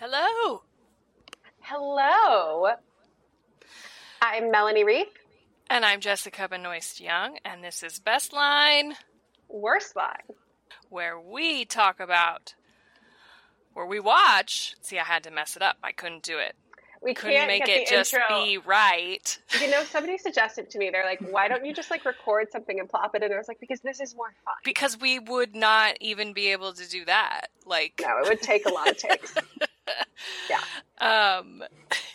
Hello. Hello. I'm Melanie Reef. And I'm Jessica Benoist Young, and this is Best Line, Worst Line, where we talk about, where we watch. See, I had to mess it up. I couldn't do it. We Couldn't can't make it just intro. be right. You know, somebody suggested to me, they're like, why don't you just like record something and plop it in? And I was like, because this is more fun. Because we would not even be able to do that. Like, No, it would take a lot of takes. um,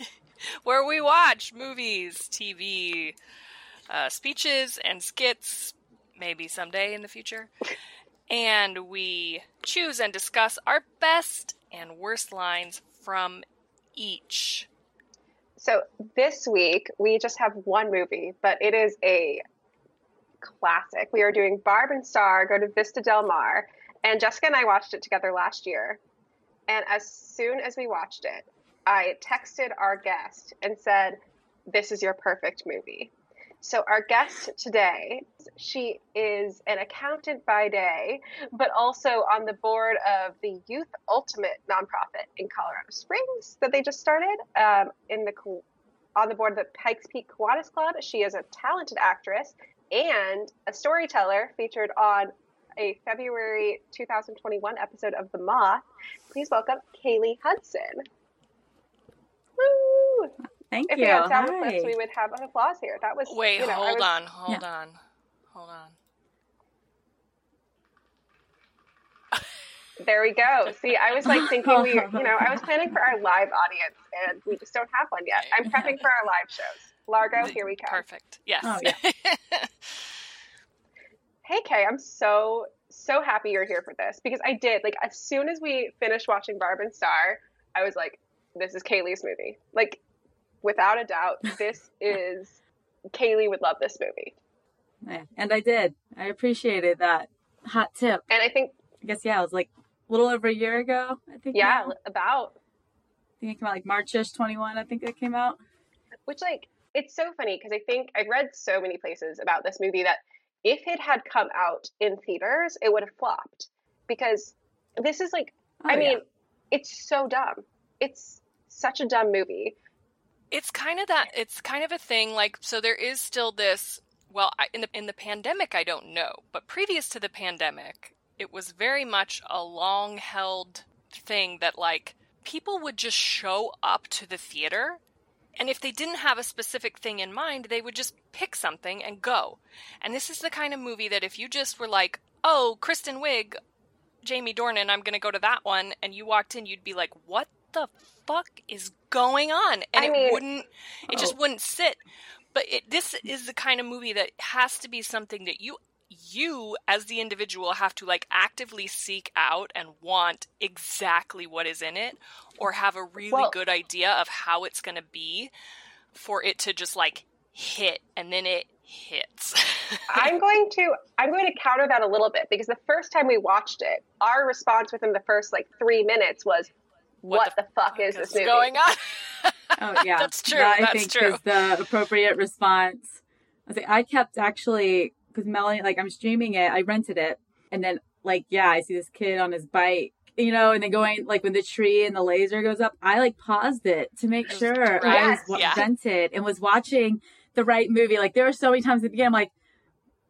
where we watch movies, TV, uh, speeches, and skits, maybe someday in the future. And we choose and discuss our best and worst lines from each. So this week we just have one movie, but it is a classic. We are doing Barb and Star go to Vista Del Mar, and Jessica and I watched it together last year. And as soon as we watched it, I texted our guest and said, "This is your perfect movie." So our guest today, she is an accountant by day, but also on the board of the Youth Ultimate nonprofit in Colorado Springs that they just started. Um, in the on the board of the Pikes Peak Kiwanis Club, she is a talented actress and a storyteller featured on a February 2021 episode of The Moth. Please welcome Kayleigh Hudson. Woo! Thank you. If you. we had sound Hi. clips, we would have an applause here. That was Wait, you know, hold was- on, hold on, hold on. There we go. See, I was like thinking we, you know, I was planning for our live audience, and we just don't have one yet. I'm prepping for our live shows. Largo, here we come. Perfect. Yes. Oh, yeah. Hey, Kay, I'm so so happy you're here for this because I did like as soon as we finished watching Barb and Star, I was like, this is Kayleigh's movie. Like, without a doubt, this is Kayleigh would love this movie. Yeah, And I did. I appreciated that hot tip. And I think, I guess yeah, it was like a little over a year ago. I think. yeah, now. about I think it came out like Marchish twenty one. I think it came out. which like it's so funny because I think I've read so many places about this movie that if it had come out in theaters, it would have flopped because this is like Oh, I yeah. mean, it's so dumb. It's such a dumb movie. it's kind of that it's kind of a thing like so there is still this well I, in the in the pandemic I don't know but previous to the pandemic it was very much a long held thing that like people would just show up to the theater and if they didn't have a specific thing in mind they would just pick something and go. And this is the kind of movie that if you just were like oh Kristen Wiig Jamie Dornan I'm going to go to that one and you walked in you'd be like what the fuck is going on? And I it mean- wouldn't it just Oh. wouldn't sit. But it, this is the kind of movie that has to be something that you you as the individual have to like actively seek out and want exactly what is in it or have a really Well- good idea of how it's going to be for it to just like hit and then it hits I'm going to I'm going to counter that a little bit because the first time we watched it, our response within the first like three minutes was, "What, the, fuck is this movie?" going on Oh yeah, That's true, That, I that's think true. is the appropriate response. I think I kept actually because Melanie, like I'm streaming it. I rented it, and then like yeah, I see this kid on his bike, you know, and then going like when the tree and the laser goes up, I like paused it to make Just sure I was wa- Yeah. rented and was watching the right movie. Like there were so many times at the beginning, I'm like.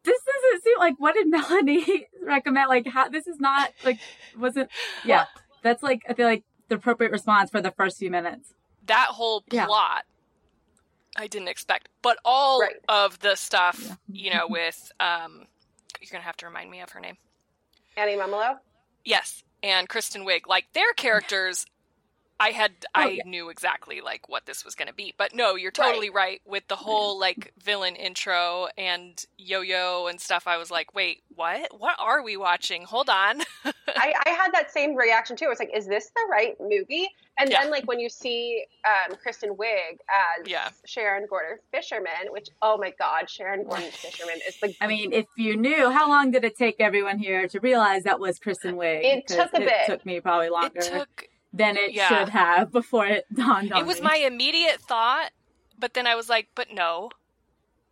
This doesn't seem like what did Melanie recommend? Like, how this is not like wasn't yeah. That's like I feel like the appropriate response for the first few minutes. that whole Yeah. Plot I didn't expect. But all Right. of the stuff, Yeah. you know, with um you're gonna have to remind me of her name. Annie Mumolo. Yes. And Kristen Wiig, like their characters I had Oh, I yeah. knew exactly like what this was gonna be. But no, you're totally right, with the whole like villain intro and yo yo and stuff. I was like, wait, what? What are we watching? Hold on. I, I had that same reaction too. It's like, is this the right movie? And Yeah. then like when you see um, Kristen Wiig as Yeah. Sharon Gordon Fisherman, which oh my god, Sharon Gordon Fisherman is the I mean, if you knew, how long did it take everyone here to realize that was Kristen Wiig? It Because took a it bit. took me probably it longer took than it yeah. should have before it dawned on me. it was me. my immediate thought, but then I was like, but no.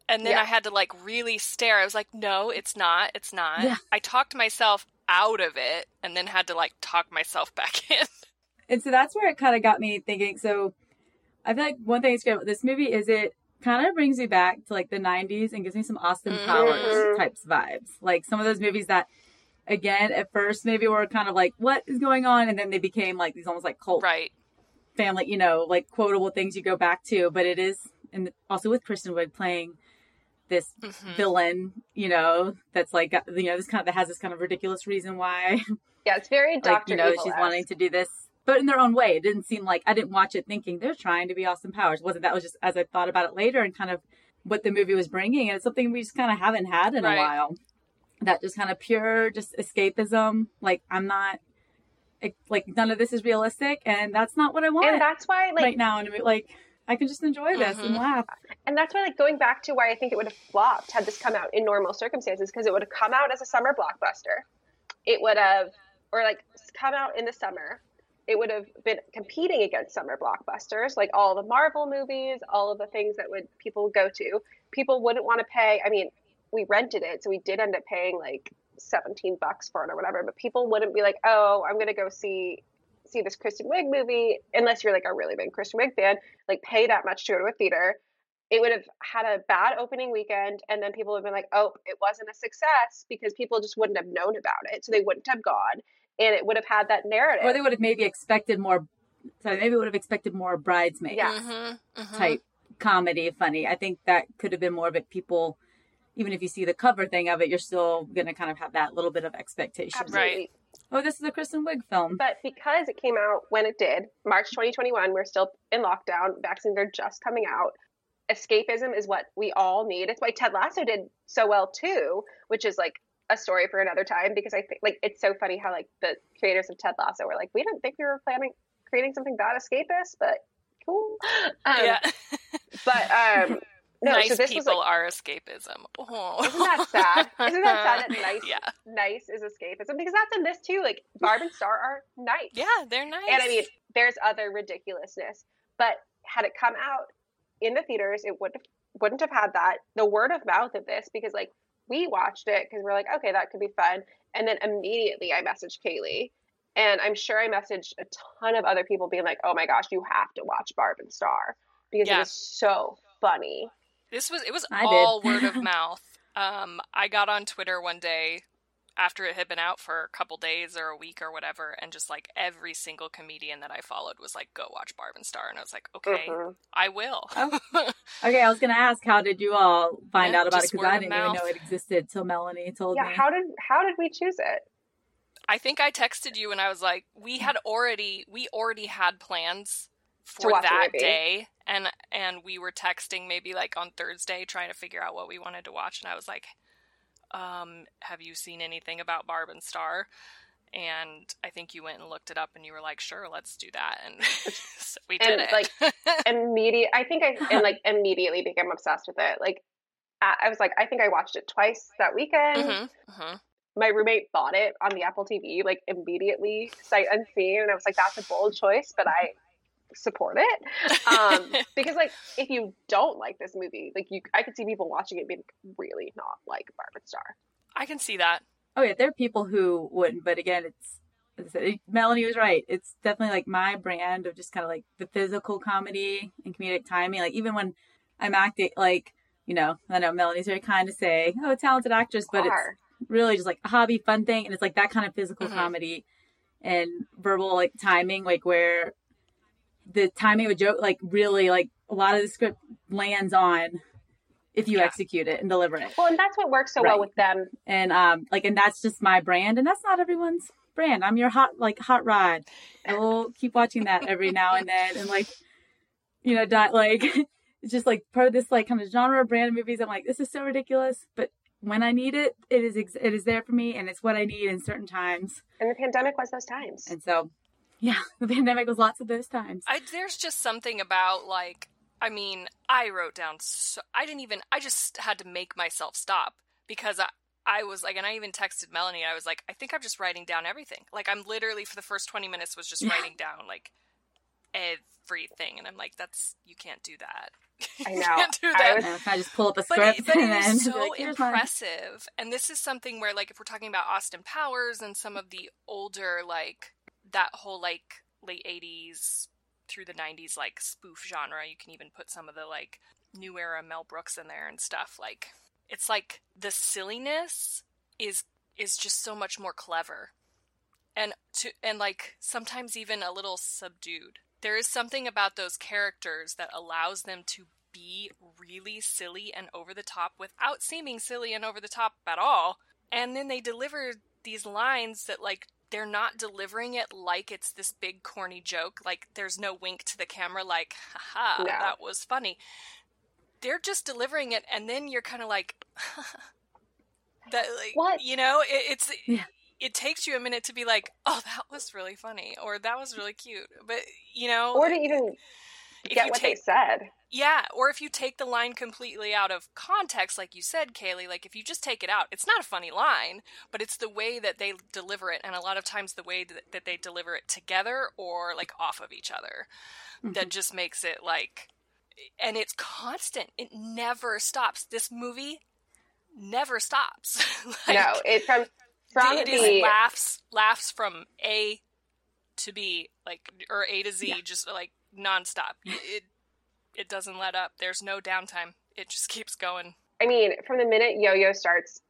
And then Yeah. I had to like really stare. I was like, no, it's not. It's not. Yeah. I talked myself out of it and then had to like talk myself back in. And so that's where it kind of got me thinking. So I feel like one thing that's great about this movie is it kind of brings me back to like the 90s and gives me some Austin Mhm. Powers types vibes. Like some of those movies that, again, at first maybe we were kind of like, what is going on? And then they became like these almost like cult Right. family, you know, like quotable things you go back to. But it is, and also with Kristen Wiig playing this Mhm. villain, you know, that's like, you know, this kind of, that has this kind of ridiculous reason why Yeah, it's very like Doctor you know Evil. she's wanting to do this but in their own way it didn't seem like i didn't watch it thinking they're trying to be austin powers wasn't that was just as i thought about it later and kind of what the movie was bringing and it's something we just kind of haven't had in Right. a while that just kind of pure just escapism like i'm not like none of this is realistic and that's not what i want and that's why, like, right now and like i can just enjoy this and Mhm. laugh and that's why, like, going back to why I think it would have flopped had this come out in normal circumstances, because it would have come out as a summer blockbuster. It would have, or like, come out in the summer. It would have been competing against summer blockbusters, like all the Marvel movies, all of the things that would people would go to. People wouldn't want to pay. I mean, we rented it, so we did end up paying like 17 bucks for it or whatever. But people wouldn't be like, "Oh, I'm gonna go see see this Kristen Wiig movie," unless you're like a really big Kristen Wiig fan. Like, pay that much to go to a theater. It would have had a bad opening weekend, and then people would have been like, "Oh, it wasn't a success," because people just wouldn't have known about it, so they wouldn't have gone, and it would have had that narrative. or they would have maybe expected more sorry maybe would have expected more bridesmaids Yeah. Mhm. Mhm. type comedy funny. I think that could have been more of it. People, even if you see the cover thing of it, you're still going to kind of have that little bit of expectation. Absolutely. Oh, this is a Kristen Wiig film. But because it came out when it did, March 2021, we're still in lockdown. Vaccines are just coming out. Escapism is what we all need. It's why Ted Lasso did so well too, which is like a story for another time because I think like it's so funny how like the creators of Ted Lasso were like, we didn't think we were planning creating something that escapist, but cool. Um, yeah. But um, no, nice so this was people like are escapism. Oh. Isn't that sad? Isn't that sad that nice, Yeah. nice is escapism? Because that's in this too. Like Barb and Star are nice. Yeah, they're nice. And I mean, there's other ridiculousness, but had it come out in the theaters, it would wouldn't have had that. The word of mouth of this, because like we watched it because we're like, okay, that could be fun, and then immediately I messaged Kayleigh, and I'm sure I messaged a ton of other people being like, oh my gosh, you have to watch Barb and Star because Yeah. it is so funny. This was it was I all word of mouth. Um, I got on Twitter one day after it had been out for a couple days or a week or whatever, and just like every single comedian that I followed was like, "Go watch Barb and Star," and I was like, "Okay, Mhm. I will." Oh. Okay, I was going to ask, how did you all find Yeah, out about it? Because I didn't even know it existed till Melanie told Yeah, me. how did how did we choose it? I think I texted you and I was like, "We had already we already had plans for that day." And and we were texting maybe like on Thursday trying to figure out what we wanted to watch and I was like, um, have you seen anything about Barb and Star? And I think you went and looked it up and you were like, "Sure, let's do that." And so we did And, it. like, Immediate, I think I and like immediately became obsessed with it. Like, I, was like, I think I watched it twice that weekend. Mhm, mhm. My roommate bought it on the Apple TV like immediately, sight unseen, and I was like, that's a bold choice, but I support it um, because like if you don't like this movie, like you, I could see people watching it being really not like Barb and Star. I can see that. Oh yeah, there are people who wouldn't, but again, it's as I said, it- Melanie was right. It's definitely like my brand of just kind of like the physical comedy and comedic timing. Like even when I'm acting, like you know, I know Melanie's very kind to say, "Oh, talented actress," but it's really just like a hobby, fun thing, and it's like that kind of physical Mhm. comedy and verbal like timing, like where the timing of a joke, like really, like a lot of the script lands on if you Yeah. execute it and deliver it well, and that's what works so Right. well with them. and um like and that's just my brand and that's not everyone's brand i'm your hot like hot rod i will keep watching that every now and then and like you know not like it's just like part of this like kind of genre of brand of movies i'm like this is so ridiculous but when i need it it is ex- it is there for me and it's what i need in certain times And the pandemic was those times. and so yeah the pandemic was lots of those times I, there's just something about like I mean I wrote down so I didn't even I just had to make myself stop because I I was like and I even texted Melanie I was like I think I'm just writing down everything like I'm literally for the first 20 minutes was just Yeah. writing down like everything and I'm like that's you can't do that I You know. can't do I that. was- i just pull up a but script it, but and it then was be so like, "Here's mine." impressive and this is something where like if we're talking about austin powers and some of the older like that whole like late 80s through the 90s like spoof genre. You can even put some of the like new era Mel Brooks in there and stuff. Like it's like the silliness is is just so much more clever. And to and like sometimes even a little subdued. There is something about those characters that allows them to be really silly and over the top without seeming silly and over the top at all. And then they deliver these lines that like they're not delivering it like it's this big corny joke. Like there's no wink to the camera like, haha, No. that was funny. They're just delivering it and then you're kind of like that like What? you know, it, it's Yeah. it takes you a minute to be like, "Oh, that was really funny," or "That was really cute." But you know, Or to even if get you what take they said. yeah, or if you take the line completely out of context, like you said, Kayleigh, like if you just take it out, it's not a funny line, but it's the way that they deliver it, and a lot of times the way that, that they deliver it together or like off of each other that mm-hmm. just makes it like, and it's constant. It never stops. This movie never stops. like, no, it from from it the laughs laughs from A to B, like or A to Z, Yeah. just like nonstop. It it doesn't let up. There's no downtime. It just keeps going. I mean, from the minute Yo-Yo starts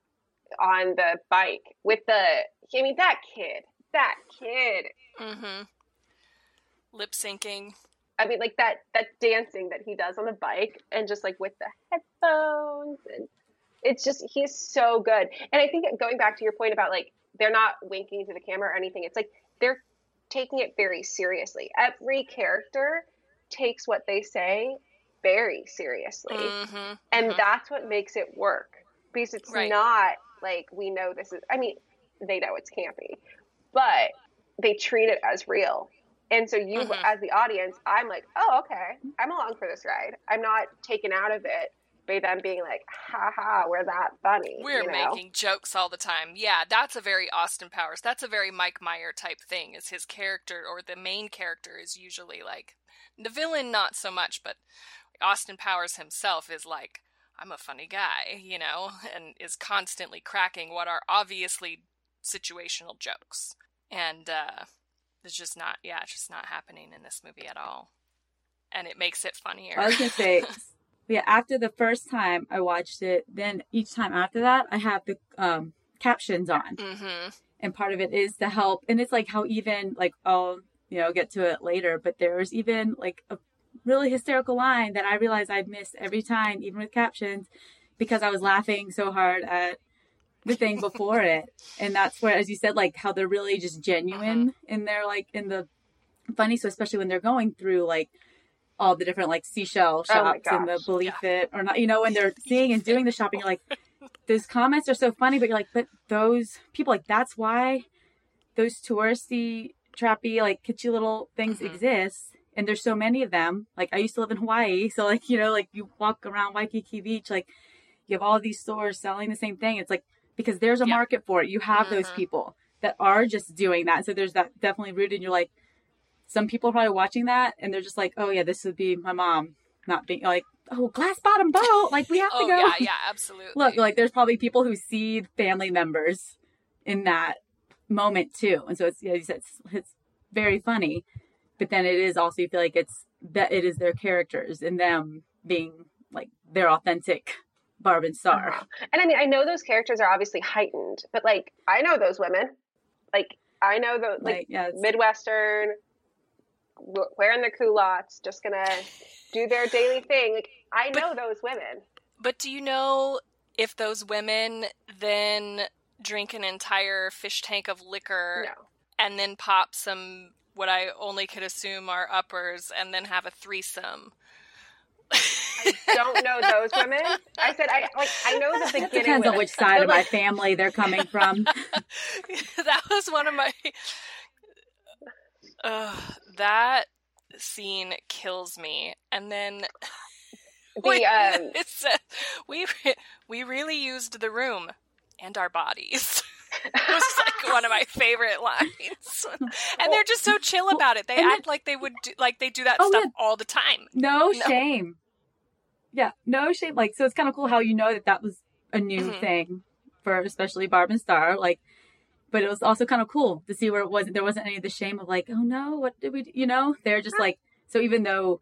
on the bike with the, I mean, that kid, that kid. Mm-hmm. Lip syncing. I mean, like that that dancing that he does on the bike, and just like with the headphones, and it's just he's so good. And I think going back to your point about like they're not winking to the camera or anything. It's like they're taking it very seriously. Every character takes what they say very seriously. Mm-hmm. and Mhm. that's what makes it work because it's Right. not like we know this is i mean they know it's campy but they treat it as real and so you Mhm. as the audience i'm like oh okay i'm along for this ride i'm not taken out of it by them being like ha ha we're that funny We're you know? making jokes all the time. Yeah, that's a very Austin Powers. That's a very Mike Meyer type thing. Is his character or the main character is usually like the villain, not so much, but Austin Powers himself is like, I'm a funny guy, you know, and is constantly cracking what are obviously situational jokes. And uh it's just not yeah, it's just not happening in this movie at all. And it makes it funnier. I was gonna say, yeah. After the first time I watched it, then each time after that, I have the um, captions on, mm-hmm. and part of it is to help. And it's like how even like I'll you know get to it later, but there's even like a really hysterical line that I realized I'd miss every time, even with captions, because I was laughing so hard at the thing before it. And that's where, as you said, like how they're really just genuine in their like in the funny. So especially when they're going through like all the different like seashell Oh shops and the belief believe it or not, you know, when they're seeing and doing the shopping, you're like, those comments are so funny, but you're like, but those people, like, that's why those touristy, trappy, like, kitschy little things Mhm. exist. And there's so many of them. Like, I used to live in Hawaii. So, like, you know, like, you walk around Waikiki Beach, like, you have all these stores selling the same thing. It's like, because there's a Yeah. market for it. You have those Mhm. people that are just doing that. So, there's that definitely rooted. And you're like, some people are probably watching that and they're just like, oh, yeah, this would be my mom not being like, oh, glass bottom boat. Like, we have to Oh go. yeah, yeah, absolutely. Look, like there's probably people who see family members in that moment too, and so it's yeah, you said it's, it's very funny, but then it is also you feel like it's that it is their characters and them being like their authentic Barb and Star. Uh-huh. And I mean, I know those characters are obviously heightened, but like, I know those women. Like, I know the like, Like yeah, Midwestern, wearing their culottes, just gonna do their daily thing. Like, I But- know those women. But do you know if those women then drink an entire fish tank of liquor No. and then pop some what I only could assume are uppers and then have a threesome? I don't know those women. I said I like I know the it beginning. depends on which side But, of my family they're coming from. that was one of my. Ugh, that scene kills me. And then the um, it we we really used the room and our bodies. it was like one of my favorite lines, and they're just so chill about it. They and act like they would do, like they do that Oh, stuff yeah. all the time. No, No. shame. Yeah, no shame. Like, so it's kind of cool how you know that that was a new Mhm. thing for especially Barb and Star. Like, but it was also kind of cool to see where it wasn't there wasn't any of the shame of like oh no what did we do? you know they're just like so even though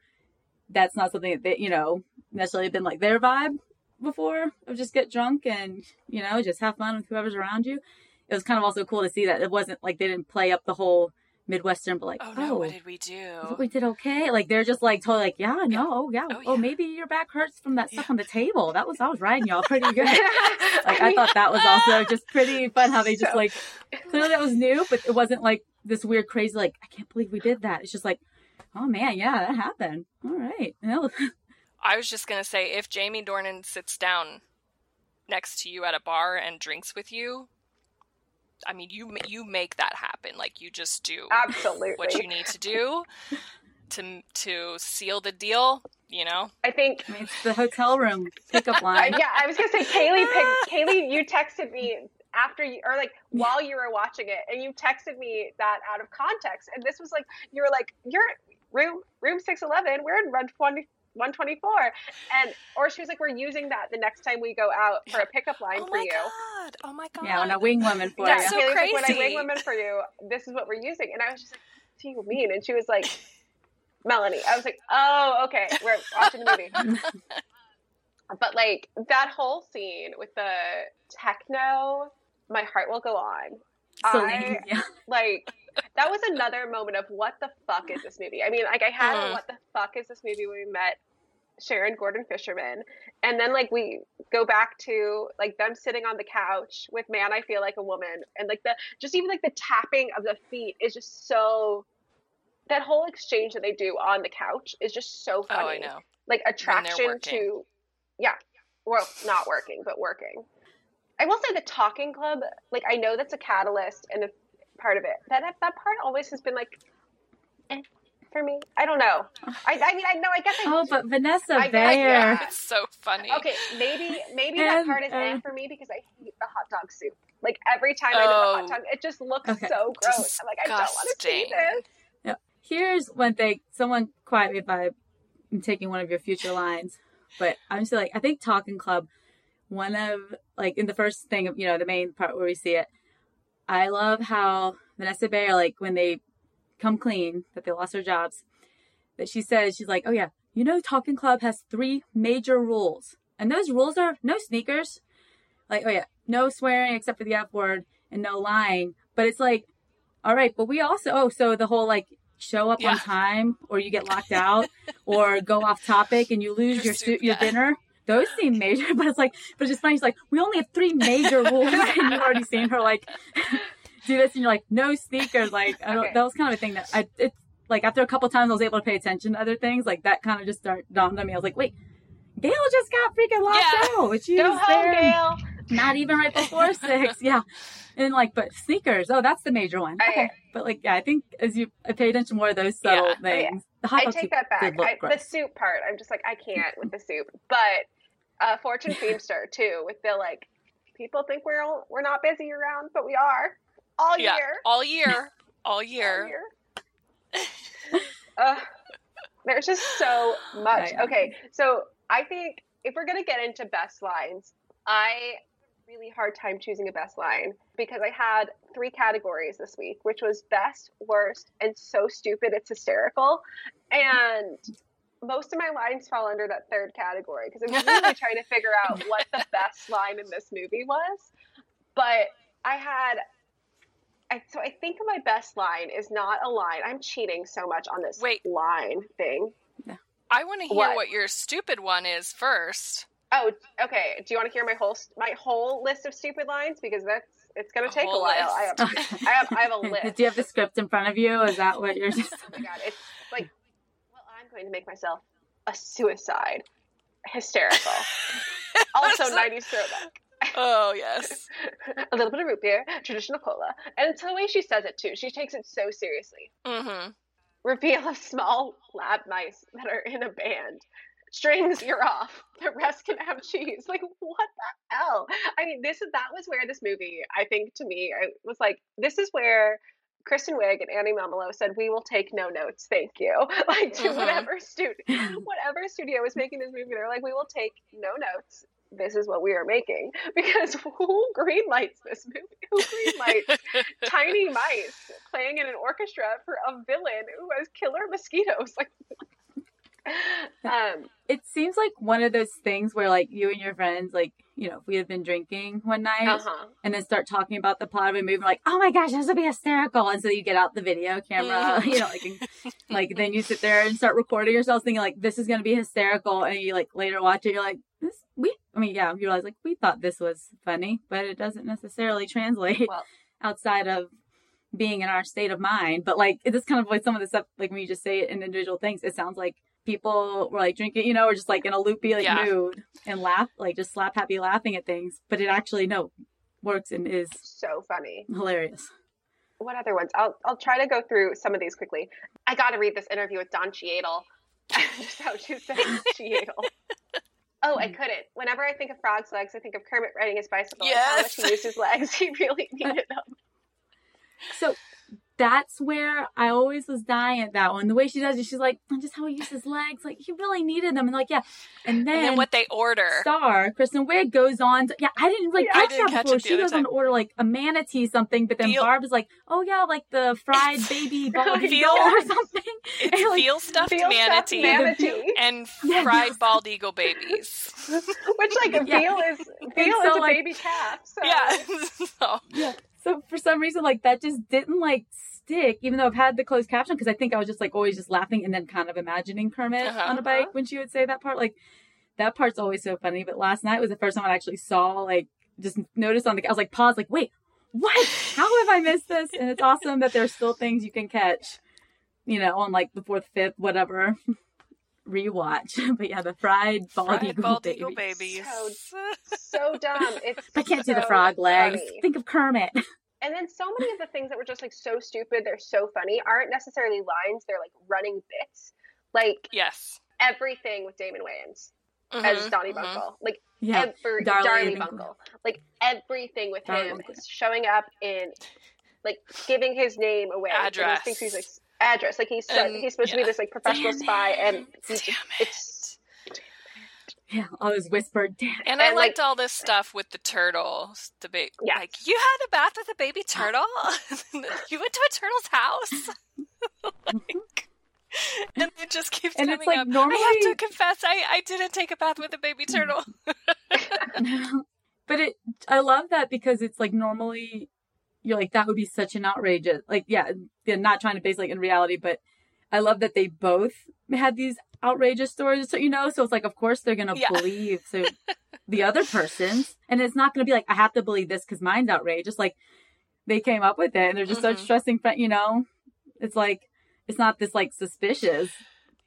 that's not something that you know necessarily been like their vibe before of just get drunk and you know just have fun with whoever's around you it was kind of also cool to see that it wasn't like they didn't play up the whole midwestern but like oh no what oh, did we do? We did okay. Like they're just like totally like yeah no oh yeah oh, oh maybe your back hurts from that stuff yeah. on the table. That was i was riding y'all pretty good. Like i thought that was also just pretty fun how they just like clearly that was new but it wasn't like this weird crazy like i can't believe we did that. It's just like oh man yeah that happened. All right. I was just gonna say if jamie dornan sits down next to you at a bar and drinks with you I mean, you you make that happen. Like you just do absolutely what you need to do to to seal the deal. You know, I think I mean, it's the hotel room pickup line. yeah, I was gonna say, Kayleigh, picked, Kayleigh, you texted me after you or like while you were watching it, and you texted me that out of context, and this was like you were like you're room room six eleven. We're in run twenty 124 and or she was like we're using that the next time we go out for a pickup line oh for you. God. oh my god yeah when a wing woman for yeah, you. So crazy. Like, when I wing woman for you this is what we're using. And I was just like what do you mean? And she was like Melanie. I was like oh okay. We're watching the movie. But like that whole scene with the techno my heart will go on. I yeah. like that was another moment of what the fuck is this movie? I mean, like I had uh. what the fuck is this movie when we met Sharon Gordon Fisherman, and then like we go back to like them sitting on the couch with "Man, I Feel Like a Woman," and like the just even like the tapping of the feet is just so. That whole exchange that they do on the couch is just so funny. Oh, I know. Like attraction to, yeah, well, not working, but working. I will say the Talking Club, like I know that's a catalyst and a part of it. That that part always has been like, eh, for me. I don't know. I, I mean, I know. I guess. I, oh, but Vanessa I, Bayer. yeah. It's so funny. Okay, maybe maybe and, that part is eh for me because I hate the hot dog soup. Like every time oh. I do the hot oh. dog, it just looks okay. so gross. Disgusting. I'm like, I don't want to see this. Yeah. Here's one thing. Someone quiet me if I'm taking one of your future lines, but I'm just like, I think Talking Club. One of like in the first thing, you know, the main part where we see it, I love how Vanessa Bayer, like when they come clean, that they lost their jobs, that she says, she's like, oh yeah, you know, Talking Club has three major rules. And those rules are no sneakers, like, oh yeah, no swearing except for the F word and no lying. But it's like, all right, but we also, oh, so the whole like show up yeah. on time or you get locked out or go off topic and you lose your, your, your dinner those seem major, but it's like, but it's just funny. It's like, we only have three major rules, and you've already seen her like do this, and you're like, no sneakers. Like, I don't, okay. that was kind of a thing that I, it's like after a couple times I was able to pay attention to other things, like that kind of just start dawned on me. I was like, wait, Gail just got freaking locked yeah. out. She's Go home, Gail. Not even right before six. Yeah. And like, but sneakers, oh, that's the major one. Okay. But like, yeah, I think as you I pay attention more to those subtle yeah. things. The hot I take that back. I, the soup part, I'm just like, I can't with the soup. But uh, Fortune Feimster too, with the like, people think we're we're not busy around, but we are all yeah, year, all year, all year. all year. uh, there's just so much. Okay, so I think if we're gonna get into best lines, I really hard time choosing a best line because I had three categories this week, which was best, worst, and so stupid it's hysterical. And most of my lines fall under that third category because I'm really trying to figure out what the best line in this movie was. But I had I, so I think my best line is not a line. I'm cheating so much on this Wait. line thing. I want to hear what? what your stupid one is first. Oh, okay. Do you want to hear my whole my whole list of stupid lines because that's it's going to take a, while. I have, I have I have a list. Do you have the script in front of you? Is that what you're just? oh my god! It's like, well, I'm going to make myself a suicide. Hysterical. also, '90s throwback. Oh yes. a little bit of root beer, traditional cola, and it's the way she says it too. She takes it so seriously. Mm-hmm. Reveal of small lab mice that are in a band strings, you're off. The rest can have cheese. Like, what the hell? I mean, this is that was where this movie, I think, to me, I was like, this is where Kristen Wiig and Annie Mumolo said, "We will take no notes, thank you." Like to mm-hmm. whatever studio, whatever studio was making this movie, they're like, "We will take no notes. this is what we are making because who green lights this movie? Who green lights tiny mice playing in an orchestra for a villain who has killer mosquitoes? Like, um, it seems like one of those things where like you and your friends like you know if we had been drinking one night uh-huh. and then start talking about the plot of a movie like oh my gosh this would be hysterical. And so you get out the video camera you know like and, like then you sit there and start recording yourselves thinking like this is going to be hysterical. And you like later watch it you're like this we i mean yeah you realize like we thought this was funny but it doesn't necessarily translate Well- outside of being in our state of mind. But like it's kind of like some of the stuff like when you just say it in individual things it sounds like people were like drinking you know or just like in a loopy like Yeah. mood and laugh like just slap happy laughing at things but it actually no works and is so funny. hilarious What other ones? I'll I'll try to go through some of these quickly. I got to read this interview with Don Cheadle. Just how she says Cheadle. Oh, I mm. couldn't. Whenever I think of frog's legs, I think of Kermit riding his bicycle. and How much Yes. he used his legs. He really needed them. so that's where I always was dying at that one. The way she does it, she's like, just how he used his legs. Like, he really needed them. And like, yeah. And then, and then what they order. Star, Kristen Wiig goes on to, yeah, I didn't like Yeah, I catch didn't that catch before. She other goes on to order like a manatee something, but then Veal- Barb is like, oh yeah, like the fried baby bald Veal- eagle or something. It's And, like, veal stuffed Veal manatee manatee. and Yeah, fried veal- bald eagle babies. Which like a Yeah. veal is veal so, is a like- baby calf. So Yeah. so, Yeah. So for some reason, like that just didn't like stick, even though I've had the closed caption because I think I was just like always just laughing and then kind of imagining Kermit Uh-huh. on a bike when she would say that part. Like that part's always so funny. But last night was the first time I actually saw like just noticed on the. I was like pause, like wait, what? How have I missed this? And it's awesome that there's still things you can catch, you know, on like the fourth, fifth, whatever rewatch. But yeah, the fried bald fried eagle bald baby. eagle babies. so dumb. It's I can't do the frog legs. funny. Think of Kermit. And then so many of the things that were just like so stupid, they're so funny, aren't necessarily lines, they're like running bits. Like Yes. everything with Damon Wayans Mhm, as Donnie mhm. Bunkle. Like Yeah. every Darlie Darlie, Bunkle. Bunkle. Like everything with him Darlie. is showing up in like giving his name away. and he Address. thinks he's like address. Like he's so, And- he's supposed to be this like professional Damn spy and it. he just, Damn it's Yeah, all those whispered, damn it. And I And, like- liked all this stuff with the turtles. The ba- Yeah. like you had a bath with a baby turtle. you went to a turtle's house. like, mm-hmm. and it just keeps And coming like up. I have to confess, I I didn't take a bath with a baby mm. turtle. but it I love that because it's like normally you're like that would be such an outrageous like yeah not trying to base like in reality but I love that they both had these outrageous stories so you know so it's like of course they're gonna Yeah. believe so the other person's and it's not gonna be like I have to believe this because mine's outrageous like they came up with it and they're just such Mhm. trusting friend you know it's like it's not this like suspicious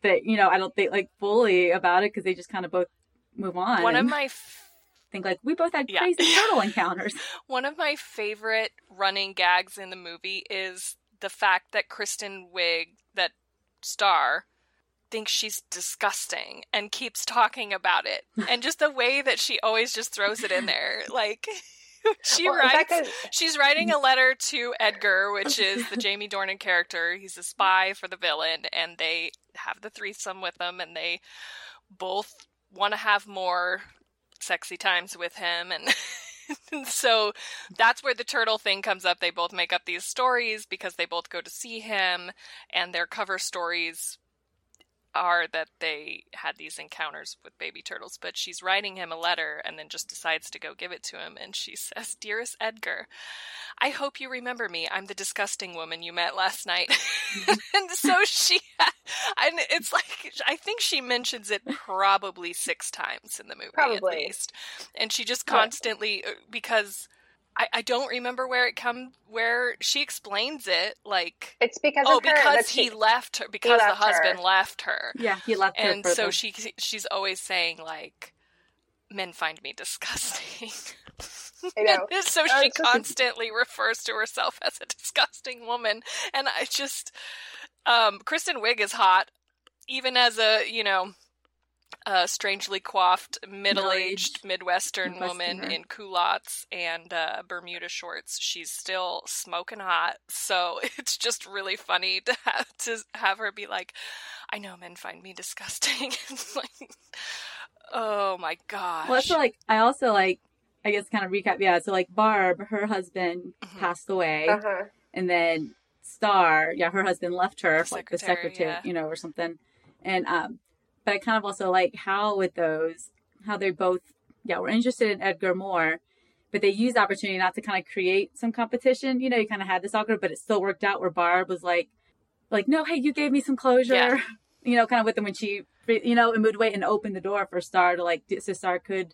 that you know I don't think like fully about it because they just kind of both move on One of my f- think like we both had Yeah. crazy turtle encounters. one of my favorite running gags in the movie is the fact that Kristen Wiig, star, thinks she's disgusting and keeps talking about it, and just the way that she always just throws it in there, like. She Well, writes. She's writing a letter to Edgar, which is the Jamie Dornan character. He's a spy for the villain, and they have the threesome with him, and they both want to have more sexy times with him, and. so that's where the turtle thing comes up. They both make up these stories because they both go to see him, and their cover stories are that they had these encounters with baby turtles. But she's writing him a letter and then just decides to go give it to him. And she says, Dearest Edgar, I hope you remember me. I'm the disgusting woman you met last night. and so she, and it's like, I think she mentions it probably six times in the movie Probably. at least. And she just constantly, uh, because. I, I don't remember where it come where she explains it like it's because oh of because that he she, left her because the left her. husband left her Yeah, he left her and for so the- she she's always saying like men find me disgusting I know. So Oh, she it's just- constantly refers to herself as a disgusting woman and i just um kristen wiig is hot even as a you know a strangely coiffed middle-aged midwestern woman Midwesterner. in culottes and uh, bermuda shorts she's still smoking hot so it's just really funny to have to have her be like i know men find me disgusting It's like Oh my gosh. Well, so like I also like I guess kind of recap. Yeah, so like Barb, her husband Mhm. passed away, Uh-huh. and then Star, yeah, her husband left her, The like the secretary, secretary, yeah. you know, or something. And um, but I kind of also like how with those, how they both, yeah, were interested in Edgar Moore, but they used the opportunity not to kind of create some competition. You know, you kind of had this awkward, but it still worked out where Barb was like, like, no, hey, you gave me some closure. Yeah. You know, kind of with them when she, you know, and would wait and open the door for Star to like, so Star could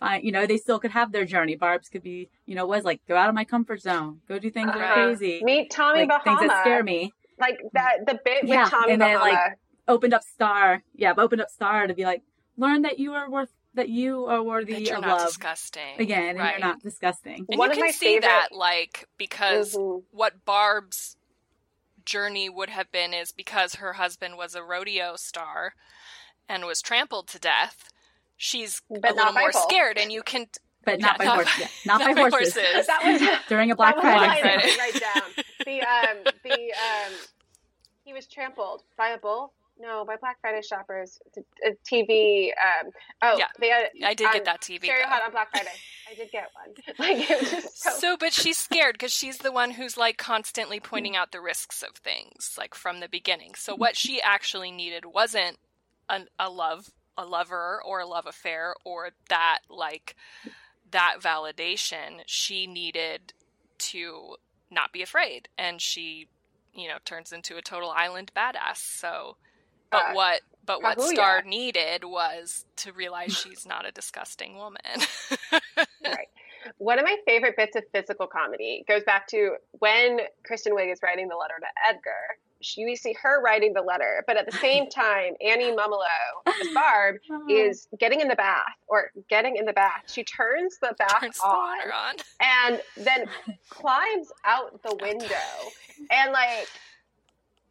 find, you know, they still could have their journey. Barb's could be, you know, was like, go out of my comfort zone, go do things Uh-huh. are crazy, Meet Tommy like things Bahama. that scare me. Like that the bit with Yeah, Tommy and then, Bahama. like, Opened up Star, yeah, opened up Star to be like, learn that you are worth, that you are worthy that you're of not love disgusting. again, and you're not disgusting. And One you can my see favorite- that, like, because Mhm. what Barb's journey would have been is because her husband was a rodeo star and was trampled to death. She's But a not little by more bull. scared, and you can But not Yeah, by not horses. by- Yeah, not, not by by horses. horses. that was During a Black that Friday. what I Friday. didn't write down. The um the um he was trampled by a bull. No, by Black Friday shoppers. Uh, TV. Um, oh, Yeah, they had. I did on get that TV. Stereo. Hot on Black Friday. I did get one. Like it was just so. So, but she's scared because she's the one who's like constantly pointing out the risks of things, like from the beginning. So, what she actually needed wasn't a, a love, a lover, or a love affair, or that like that validation. She needed to not be afraid, and she, you know, turns into a total island badass. So, but Uh, what? But what Kaguya. Star needed was to realize she's not a disgusting woman. right. One of my favorite bits of physical comedy goes back to when Kristen Wiig is writing the letter to Edgar. She, we see her writing the letter, but at the same time, Annie Mumolo, as Barb, is getting in the bath or getting in the bath. She turns the bath Turns on water on. and then climbs out the window and like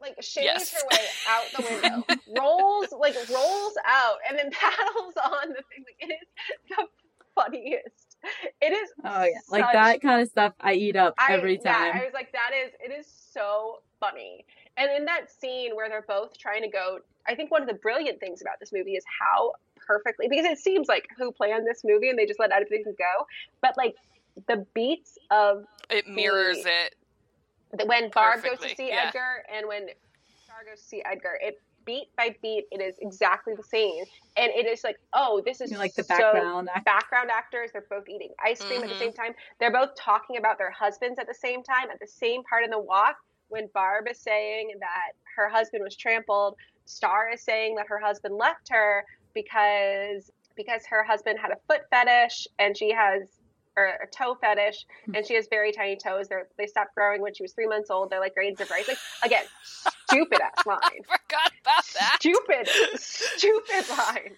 like shaves Yes. her way out the window, rolls like rolls out, and then paddles on the thing. Like it is the funniest. It is. Oh yeah, like that kind of stuff I eat up I, every Yeah, time. I was like, that is. It is so funny. And in that scene where they're both trying to go, I think one of the brilliant things about this movie is how perfectly because it seems like who planned this movie and they just let everything go, but like the beats of It mirrors it. The- when Barb goes to see yeah. Edgar and when Star goes to see Edgar, it beat by beat, it is exactly the same, and it is like, oh, this is You know, like the so- background act- background actors. They're both eating ice cream at the Mhm. same time. They're both talking about their husbands at the same time at the same part in the walk. When Barb is saying that her husband was trampled, Star is saying that her husband left her because because her husband had a foot fetish and she has or a toe fetish hmm. and she has very tiny toes. They're, they stopped growing when she was three months old. They're like grains of rice. Like again, stupid ass line. Forgot about that. Stupid, stupid line.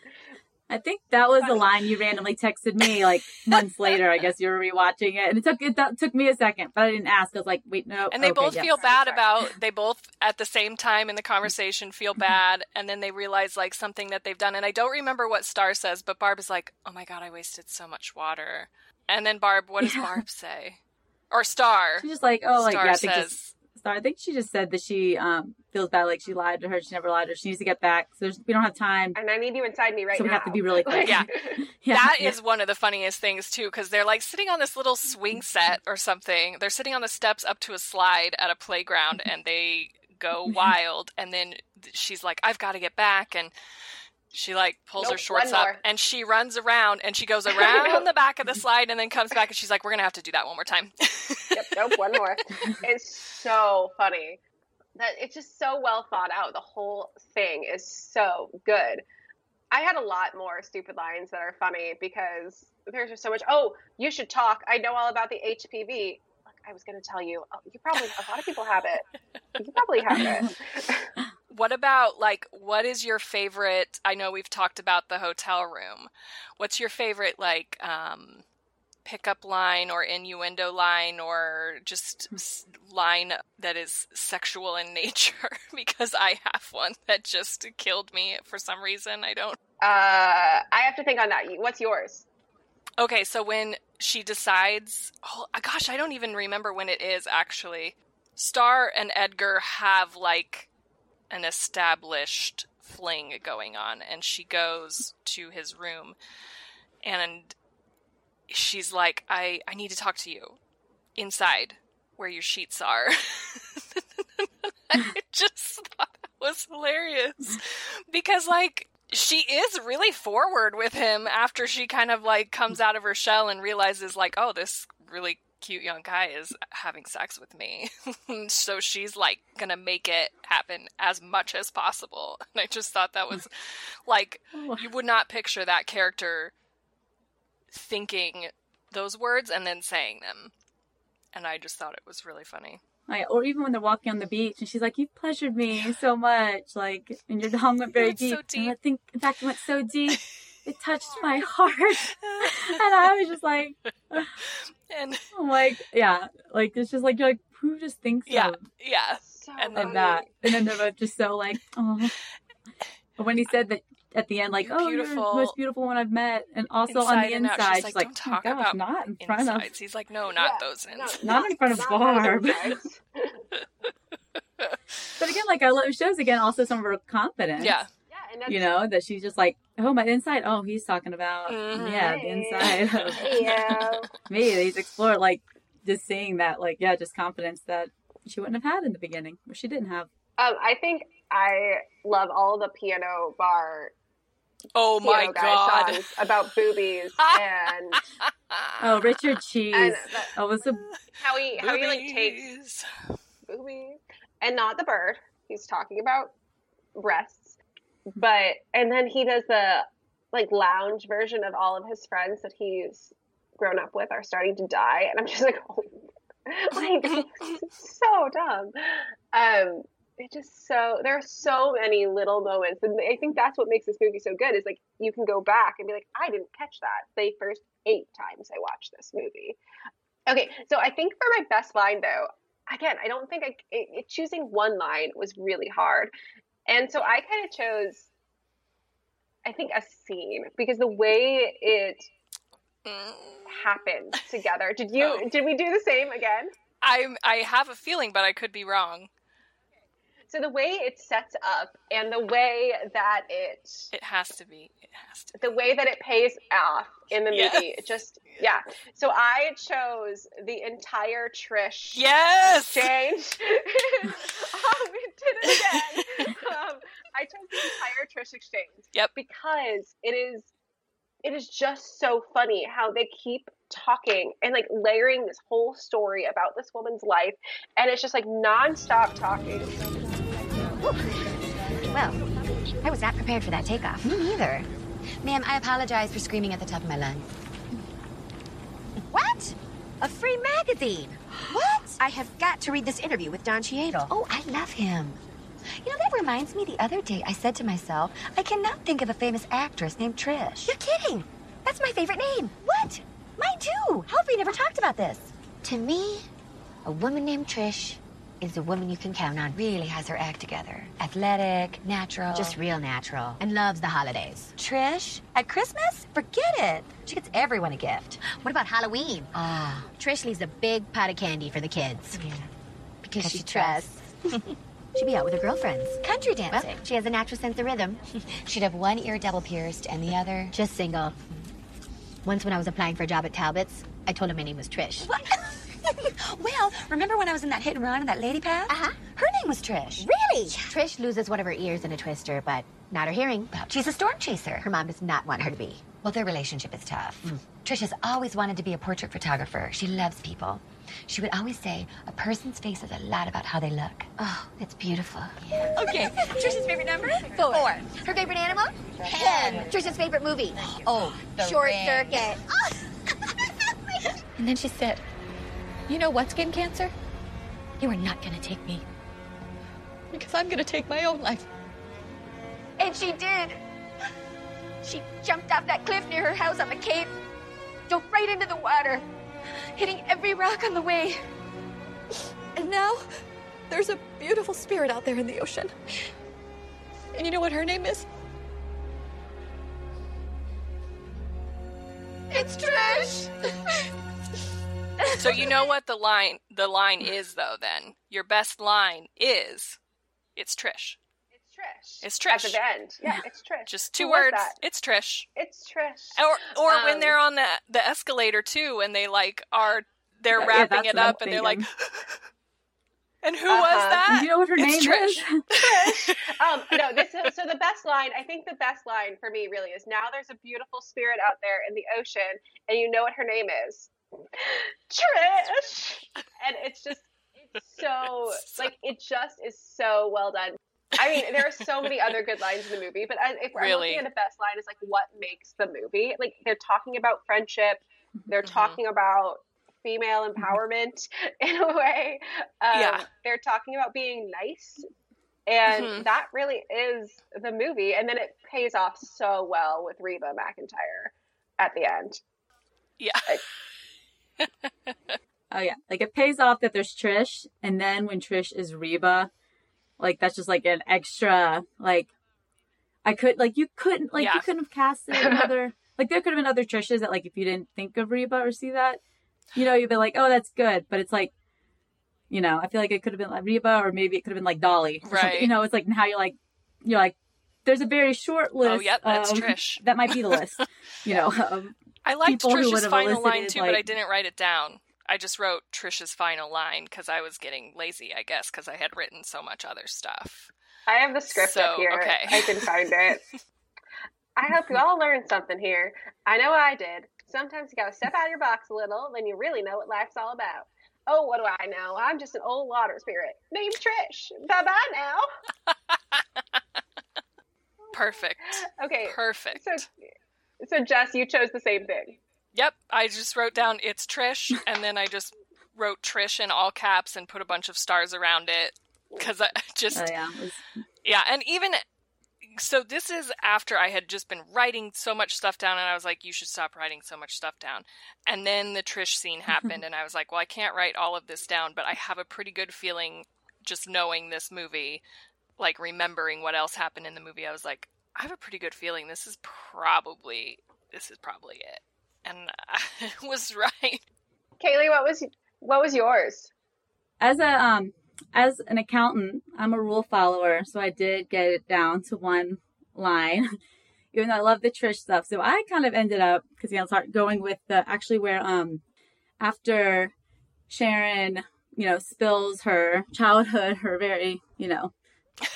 I think that was the line you randomly texted me like months later. I guess you were rewatching it, and it took it that took me a second, but I didn't ask. I was like, wait, no. And they okay, both yes. feel bad about they both at the same time in the conversation feel mm-hmm. bad and then they realize like something that they've done and I don't remember what Star says, but Barb is like, "Oh my god, I wasted so much water." And then Barb, what does Yeah. Barb say? Or Star? She's just like, oh, like Star yeah, I think says, just, Star. I think she just said that she um feels bad, like she lied to her. She never lied to her. She needs to get back. So there's, we don't have time, And I need you inside me right so we have to be really quick. Yeah. yeah, that yeah. is one of the funniest things too because they're like sitting on this little swing set or something they're sitting on the steps up to a slide at a playground and they go wild and then she's like i've got to get back and she like pulls her shorts up and she runs around and she goes around the back of the slide and then comes back and she's like we're gonna have to do that one more time yep, nope, one more. It's so funny. That it's just so well thought out. The whole thing is so good. I had a lot more stupid lines that are funny because there's just so much. Oh, you should talk. I know all about the HPV. Look, I was going to tell you. Oh, you probably a lot of people have it. You probably have it. what about like what is your favorite i know we've talked about the hotel room what's your favorite like um pickup line or innuendo line or just line that is sexual in nature because i have one that just killed me for some reason i don't Uh, I have to think on that. What's yours? okay so when she decides oh gosh i don't even remember when it is actually star and edgar have like an established fling going on and she goes to his room and she's like I I need to talk to you inside where your sheets are. I just thought that was hilarious because like she is really forward with him after she kind of like comes out of her shell and realizes like oh this really cute young guy is having sex with me. so she's like gonna make it happen as much as possible. And I just thought that was like oh. you would not picture that character thinking those words and then saying them. And I just thought it was really funny. Like, or even when they're walking on the beach and she's like, You've pleasured me so much, like and your tongue went very deep. So deep. And I think in fact it went so deep. It touched my heart. and I was just like and I'm like, yeah, like it's just like you're like, who just thinks yeah, of yeah. So And and that? And then they're just so like, oh. When he said that at the end, like, You're oh, you're beautiful. the most beautiful one I've met, and also on the Inside out. She's she's like, like, "Don't oh talk gosh, about not in front of, He's like, no, not Yeah, those no, ins. not in front of Barb. But again, like I love, shows again also some of her confidence. Yeah. Yeah, and that's You know that she's just like, oh, my inside. Oh, he's talking about Mhm. yeah, the inside of yeah. me. He's explored like just seeing that, like yeah, just confidence that she wouldn't have had in the beginning, or she didn't have. Um, I think I love all the piano bar Oh piano my guy god. songs about boobies and Oh, Richard Cheese. and that, Oh, was a how he how he like takes Boobies. boobies and not the bird. He's talking about breasts, but and then he does the like lounge version of all of his friends that he's grown up with are starting to die, and I'm just like, oh, like so dumb. Um, it just so there are so many little moments, and I think that's what makes this movie so good. Is like you can go back and be like, I didn't catch that the first eight times I watched this movie. Okay, so I think for my best line though, again, I don't think I it, it, choosing one line was really hard, and so I kind of chose. I think a scene because the way it Mm. happened together. Did you? Oh. Did we do the same again? I I have a feeling, but I could be wrong. So the way it sets up and the way that it It has to be. It has to. the way that it pays off in the Yes. movie, it just yeah. So I chose the entire Trish Yes. exchange. oh, we did it again. Um, I chose the entire Trish exchange. Yep. Because it is it is just so funny how they keep talking and like layering this whole story about this woman's life and it's just like nonstop talking. Well, I was not prepared for that takeoff. Me neither. Ma'am, I apologize for screaming at the top of my lungs. What? A free magazine. What? I have got to read this interview with Don Cheadle. Oh, I love him. You know, that reminds me the other day I said to myself, I cannot think of a famous actress named Trish. You're kidding. That's my favorite name. What? Mine too. How have we never talked about this? To me, a woman named Trish is a woman you can count on. Really has her act together. Athletic, natural. Just real natural. and loves the holidays. Trish? At Christmas? Forget it. She gets everyone a gift. What about Halloween? Ah, Trish leaves a big pot of candy for the kids. yeah. Because Because she she trusts. She'd be out with her girlfriends. Country Well, dancing. she has a natural sense of rhythm. She'd have one ear double pierced and the other just single. Once when I was applying for a job at Talbot's, I told him my name was Trish. What? well, remember when I was in that hit and run in that lady path? Uh-huh. Her name was Trish. Really? Trish loses one of her ears in a twister, but not her hearing. She's a storm chaser. Her mom does not want her to be. Well, their relationship is tough. Trish has always wanted to be a portrait photographer. She loves people. She would always say, a person's face says a lot about how they look. Oh, it's beautiful. Okay. Trish's favorite number? Four. Her favorite animal? Hen. Trish's favorite movie? Oh, the Short ring. Circuit. And then she said, You know what, skin cancer? You are not to take me. Because I'm to take my own life. And she did. She jumped off that cliff near her house on the cape, dove right into the water, hitting every rock on the way. And now, there's a beautiful spirit out there in the ocean. And you know what her name is? It's Trish. So you know what the line the line is though then. Your best line is it's Trish. It's Trish. It's At Trish. the end. Yeah, it's Trish. Just two was words. It's Trish. It's Trish. Or or when Um, they're on the the escalator too, and they like are they're Yeah, wrapping that's it what I'm up, and they're like, and who Uh-huh. was that? Do you know what her It's name Trish. is? um, no, this is, so the best line. I think the best line for me really is now. There's a beautiful spirit out there in the ocean, and you know what her name is, Trish. And it's just it's so like it just is so well done. I mean, there are so many other good lines in the movie, but I, if I'm Really? looking at the best line, is like what makes the movie. Like they're talking about friendship, they're Mhm. talking about female empowerment in a way. Um, Yeah. they're talking about being nice, and Mhm. that really is the movie. And then it pays off so well with Reba McEntire at the end. Yeah. Oh yeah, like it pays off that there's Trish, and then when Trish is Reba, like that's just like an extra. Like I could like you couldn't like Yeah. you couldn't have casted another. like there could have been other Trishes that like if you didn't think of Reba or see that, you know, you'd be like, oh, that's good. But it's like, you know, I feel like it could have been like Reba, or maybe it could have been like Dolly, or something. Right. You know, it's like now you're like, you're like, there's a very short oh, list. Oh, yep, that's Trish. That might be the list. You know, I liked people who would Trish's final line elicited, too, but I didn't write it down. I just wrote Trish's final line because I was getting lazy, I guess, because I had written so much other stuff. I have the script So, up here. okay. I can find it. I hope you all learned something here. I know I did. Sometimes you gotta step out of your box a little, then you really know what life's all about. Oh, what do I know? I'm just an old water spirit named Trish. Bye bye now. Perfect. Okay, Perfect. so so Jess, you chose the same thing. Yep, I just wrote down it's Trish, and then I just wrote Trish in all caps and put a bunch of stars around it because I just oh yeah, was- yeah, and even so, this is after I had just been writing so much stuff down, and I was like, "You should stop writing so much stuff down." And then the Trish scene happened, and I was like, "Well, I can't write all of this down, but I have a pretty good feeling just knowing this movie, like remembering what else happened in the movie. I was like, I have a pretty good feeling this is probably this is probably it." And I was right. Kayleigh, what was what was yours? as a um as an accountant, I'm a rule follower, so I did get it down to one line. Even though I love the Trish stuff, so I kind of ended up because you know start going with the actually where um after Sharon you know spills her childhood, her very you know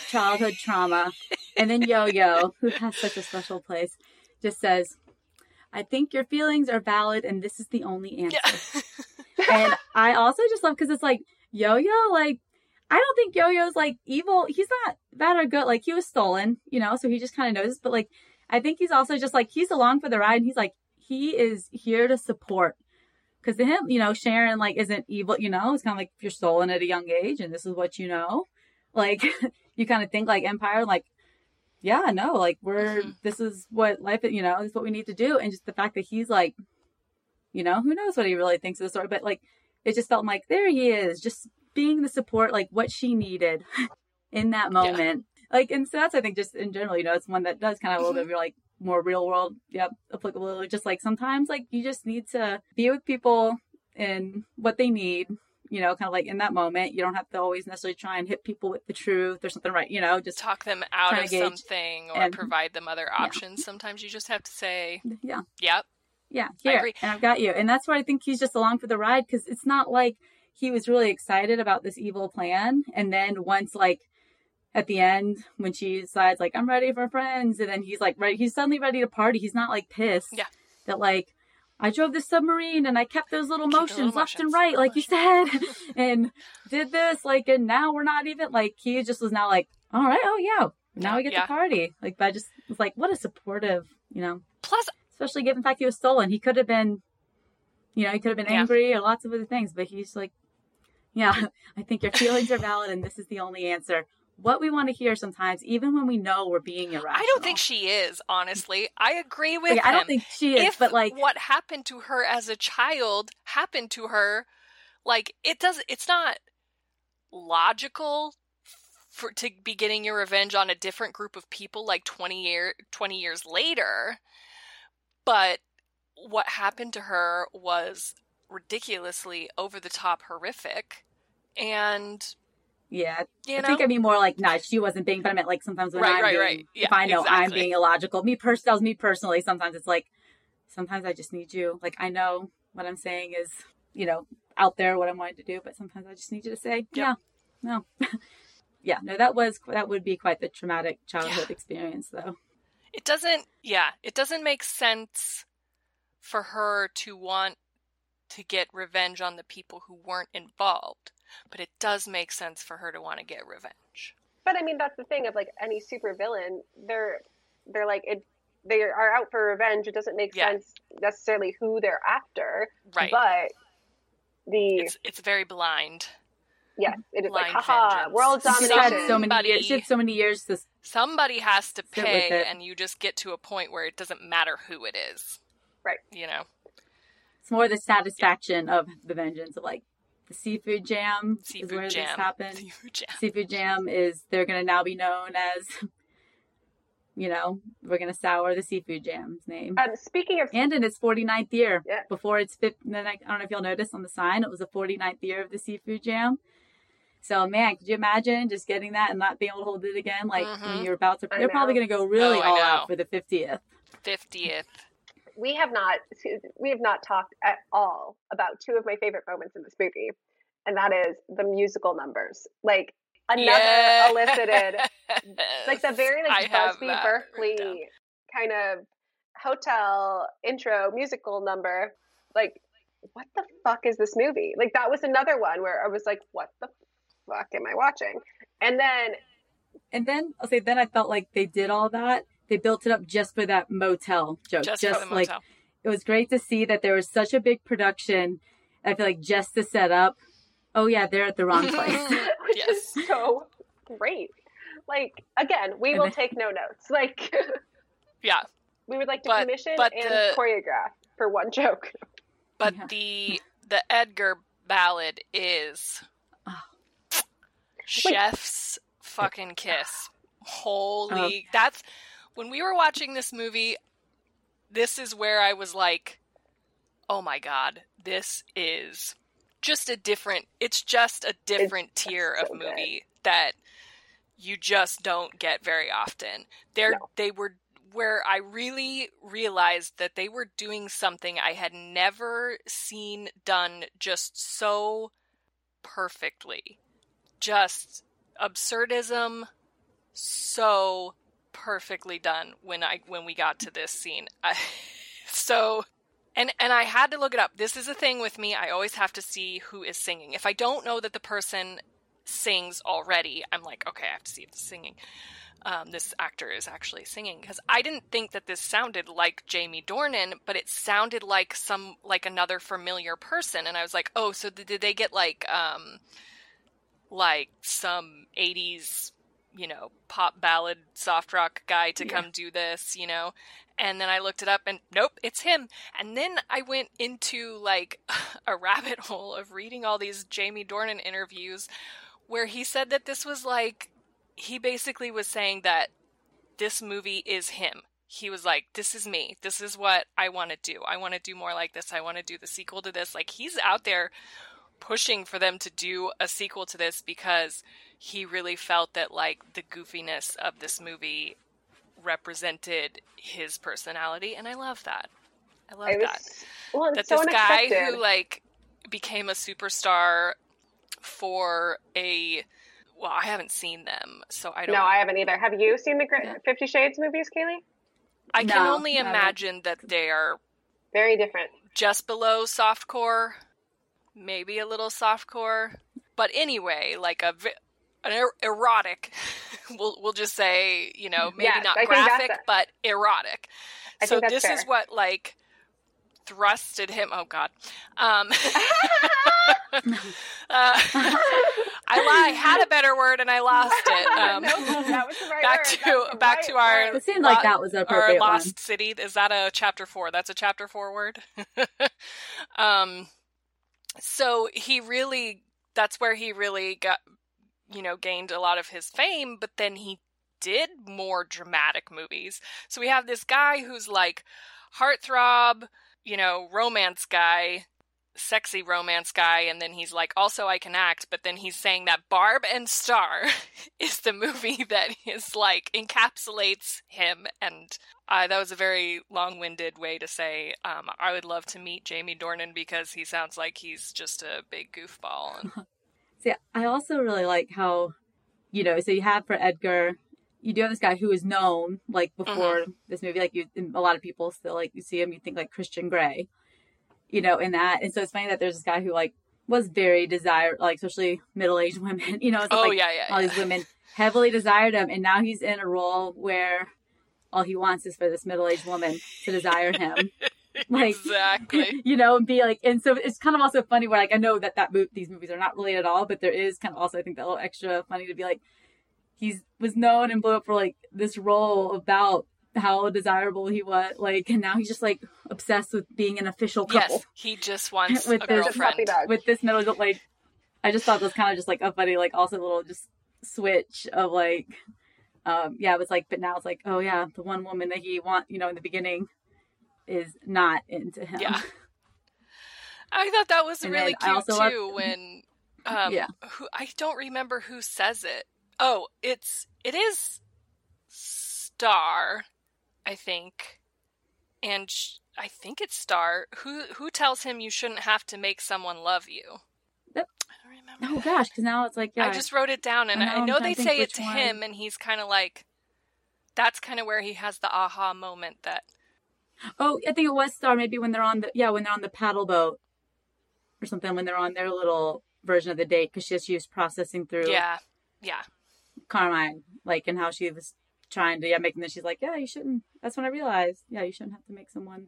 childhood trauma, and then Yo Yo, who has such a special place, just says, "I think your feelings are valid, and this is the only answer." Yeah. and I also just love because it's like Yo Yo, like I don't think Yo Yo's like evil. He's not bad or good. Like he was stolen, you know, so he just kind of knows. But like I think he's also just like he's along for the ride. And he's like he is here to support. Because to him, you know, Sharon like isn't evil. You know, it's kind of like if you're stolen at a young age, and this is what you know. Like you kind of think like Empire, like yeah, no, like we're Mhm. this is what life, you know, this is what we need to do. And just the fact that he's like you know, who knows what he really thinks of the story, but like it just felt like there he is, just being the support, like what she needed in that moment. Like, and so that's, I think, just in general, you know, it's one that does kind of a little bit of your like more real world, yep, applicable. Just like sometimes, like, you just need to be with people and what they need, you know, kind of like in that moment. You don't have to always necessarily try and hit people with the truth or something, right? You know, just Talk them out of something or and- provide them other options. Sometimes you just have to say, yeah. "Yep, Yeah, I here, agree. and I've got you. And that's why I think he's just along for the ride because it's not like he was really excited about this evil plan. And then once, like, at the end, when she decides, like, I'm ready for friends, and then he's like, right, he's suddenly ready to party. He's not like pissed Yeah. that, like, I drove the submarine and I kept those little motions little left and right, like you said, and did this, like, and now we're not even, like, he just was now like, all right, oh, yeah, now we get Yeah. to party. Like, but I just was like, what a supportive, you know, Plus, especially given the fact he was stolen. He could have been, you know, he could have been Yeah. angry or lots of other things, but he's like, yeah, I think your feelings are valid and this is the only answer. What we want to hear sometimes, even when we know we're being irrational. I don't think she is. Honestly, I agree with Like, I don't think she is, if but like, what happened to her as a child happened to her, like it does. It's not logical for to be getting your revenge on a different group of people like 20 year 20 years later but what happened to her was ridiculously over the top horrific and Yeah, You I know? think I mean more like not she wasn't being, but I meant like sometimes when Right, I'm right, being, right. Yeah, if I know I'm being illogical, me pers- that was me personally. Sometimes it's like, sometimes I just need you. Like I know what I'm saying is, you know, out there what I'm wanting to do, but sometimes I just need you to say, yeah, no, yeah, no. That was that would be quite the traumatic childhood experience, though. It doesn't, yeah, it doesn't make sense for her to want to get revenge on the people who weren't involved, but it does make sense for her to want to get revenge. But I mean, that's the thing of like any supervillain. They're they're like it. They are out for revenge. It doesn't make Yeah. sense necessarily who they're after. Right. But the It's it's very blind. yes, it is like blind haha, vengeance. world domination. had so many Somebody- years. She had so many years to. Somebody has to pay, and you just get to a point where it doesn't matter who it is. Right. You know, It's more the satisfaction of the vengeance of like the seafood jam is seafood where jam. this happened. Seafood jam. Seafood Jam is they're going to now be known as, you know, we're going to sour the Seafood Jam's name. Um, speaking of And in its 49th year, Yeah. before its fifth, then I, I don't know if you'll notice on the sign, it was the 49th year of the Seafood Jam. So, man, could you imagine just getting that and not being able to hold it again? Like when Mhm. you're about to, I they're probably going to go really Oh, I all out for the 50th. Fiftieth. We have not we have not talked at all about two of my favorite moments in this movie, and that is the musical numbers. Like another elicited like the very like have Busby that Berkeley kind of hotel intro musical number. Like, what the fuck is this movie? Like that was another one where I was like, what the fuck am I watching? And then And then I'll say, then I felt like they did all that. They built it up just for that motel joke. Just, Just, for the like motel. it was great to see that there was such a big production. I feel like just to set up, oh yeah, they're at the wrong place. which Yes. is so great. Like again, we And will then- take no notes. Like yeah, we would like to But- commission but and the- choreograph for one joke. but Yeah. the the Edgar ballad is Oh. chef's fucking kiss. Holy, Oh. that's when we were watching this movie. This is where I was like, "Oh my god, this is just a different. It's just a different tier so of good. movie that you just don't get very often. They're No. they were where I really realized that they were doing something I had never seen done just so perfectly. Just absurdism so perfectly done when I when we got to this scene. I, so and and I had to look it up. This is a thing with me. I always have to see who is singing. If I don't know that the person sings already, I'm like, okay, I have to see if it's singing. Um, this actor is actually singing because I didn't think that this sounded like Jamie Dornan, but it sounded like some like another familiar person, and I was like, oh, so did they get like um like some '80s you know pop ballad soft rock guy to come do this, you know? And then I looked it up and nope, it's him. And then I went into like a rabbit hole of reading all these Jamie Dornan interviews where he said that this was like he basically was saying that this movie is him. He was like, This is me. This is what I want to do. I want to do more like this. I want to do the sequel to this. Like, he's out there pushing for them to do a sequel to this because he really felt that, like, the goofiness of this movie represented his personality. And I love that. I love I was that well, that so this guy who like became a superstar for a well i haven't seen them so i don't no, I haven't either. Have you seen the Yeah. Fifty Shades movies, Kayleigh? I can No, only I haven't. imagine that they are Very different. just below softcore maybe a little softcore but anyway like a an er- erotic we'll we'll just say you know maybe Yes, not I graphic a- but erotic I so think that's this is what like thrusted him oh god um uh, I lie. I had a better word and I lost it. Um, Nope, that was the right back word. to back right to our word. It seemed like lo- that was the our appropriate lost one. city. Is that a chapter four? That's a chapter four word. um, so he really that's where he really got you know gained a lot of his fame. But then he did more dramatic movies. So we have this guy who's like heartthrob, you know, romance guy. Sexy romance guy and then he's like also I can act but then he's saying that Barb and Star is the movie that is like encapsulates him and uh, that was a very long-winded way to say um, I would love to meet Jamie Dornan because he sounds like he's just a big goofball and... See I also really like how you know so you have for Edgar you do have this guy who is known like before mm-hmm. this movie like you a lot of people still like you see him you think like Christian Grey you know, in that. And so it's funny that there's this guy who like was very desired, like especially middle aged women. You know, so, oh like, yeah, yeah. All yeah. these women heavily desired him, and now he's in a role where all he wants is for this middle aged woman to desire him. like exactly you know and be like and so it's kind of also funny where like i know that that mo- these movies are not related at all but there is kind of also i think that little extra funny to be like he's was known and blew up for like this role about how desirable he was. Like, and now he's just like obsessed with being an official couple. Yes, he just wants with a this, girlfriend. With this middle, like, I just thought it was kind of just like a funny, like, also little just switch of like, um, yeah, it was like, but now it's like, oh yeah, the one woman that he want, you know, in the beginning is not into him. Yeah. I thought that was and really cute too. Love... when, um, yeah, who I don't remember who says it. Oh, it's it is Star I think, and sh- I think it's Star who who tells him you shouldn't have to make someone love you. Yep. I don't remember. Oh gosh, because now it's like yeah. I just wrote it down, and I know, I know they say it to one. him, and he's kind of like, that's kind of where he has the aha moment that. Oh, I think it was Star. Maybe when they're on the yeah when they're on the paddle boat, or something when they're on their little version of the date because she was processing through. Yeah, yeah. Carmine, like, and how she was trying to yeah making this she's like yeah you shouldn't that's when i realized yeah you shouldn't have to make someone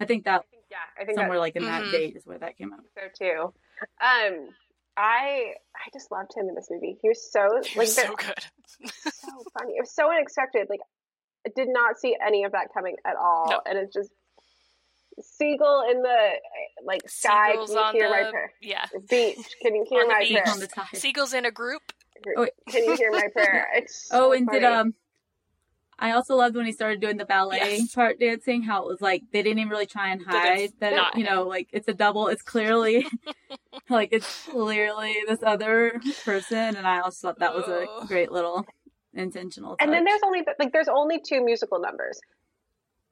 i think that yeah i think somewhere like in mm-hmm. that date is where that came out so too. Um i i just loved him in this movie. He was so he like was so good. So funny. It was so unexpected. Like i did not see any of that coming at all. No. and it's just seagull in the like sky Seagulls can you hear the, my prayer? yeah. Beach can you hear my beach. prayer? seagulls in a group. Oh, can you hear my prayer? It's oh, so oh and funny. did um I also loved when he started doing the ballet yes. part dancing, how it was like they didn't even really try and hide that, it, you know, like it's a double. It's clearly, like, it's clearly this other person. And I also thought that was a great little intentional touch. And then there's only, like, there's only two musical numbers,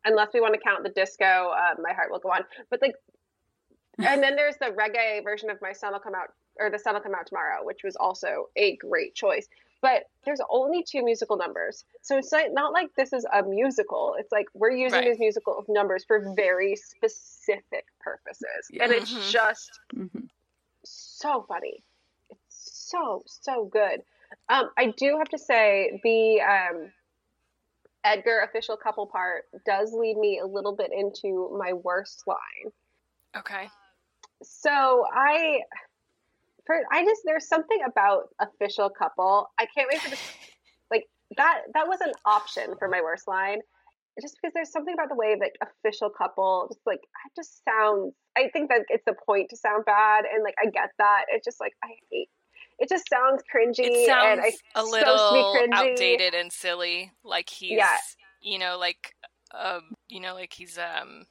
unless we want to count the disco, uh, My Heart Will Go On. But, like, and then there's the reggae version of My Sun Will Come Out, or The Sun Will Come Out Tomorrow, which was also a great choice but there's only two musical numbers. So it's not like this is a musical. It's like we're using right. these musical numbers for very specific purposes. Yeah. And it's mm-hmm. just mm-hmm. so funny. It's so, so good. Um, I do have to say the um, Edgar official couple part does lead me a little bit into my worst line. Okay. So I for I just there's something about official couple. I can't wait for this. Like that that was an option for my worst line, just because there's something about the way like official couple just like it just sounds. I think that it's the point to sound bad, and like I get that. It's just like I hate. It just sounds cringy. It sounds and I, a little outdated and silly. Like he's, yeah. you know, like, um, you know, like he's um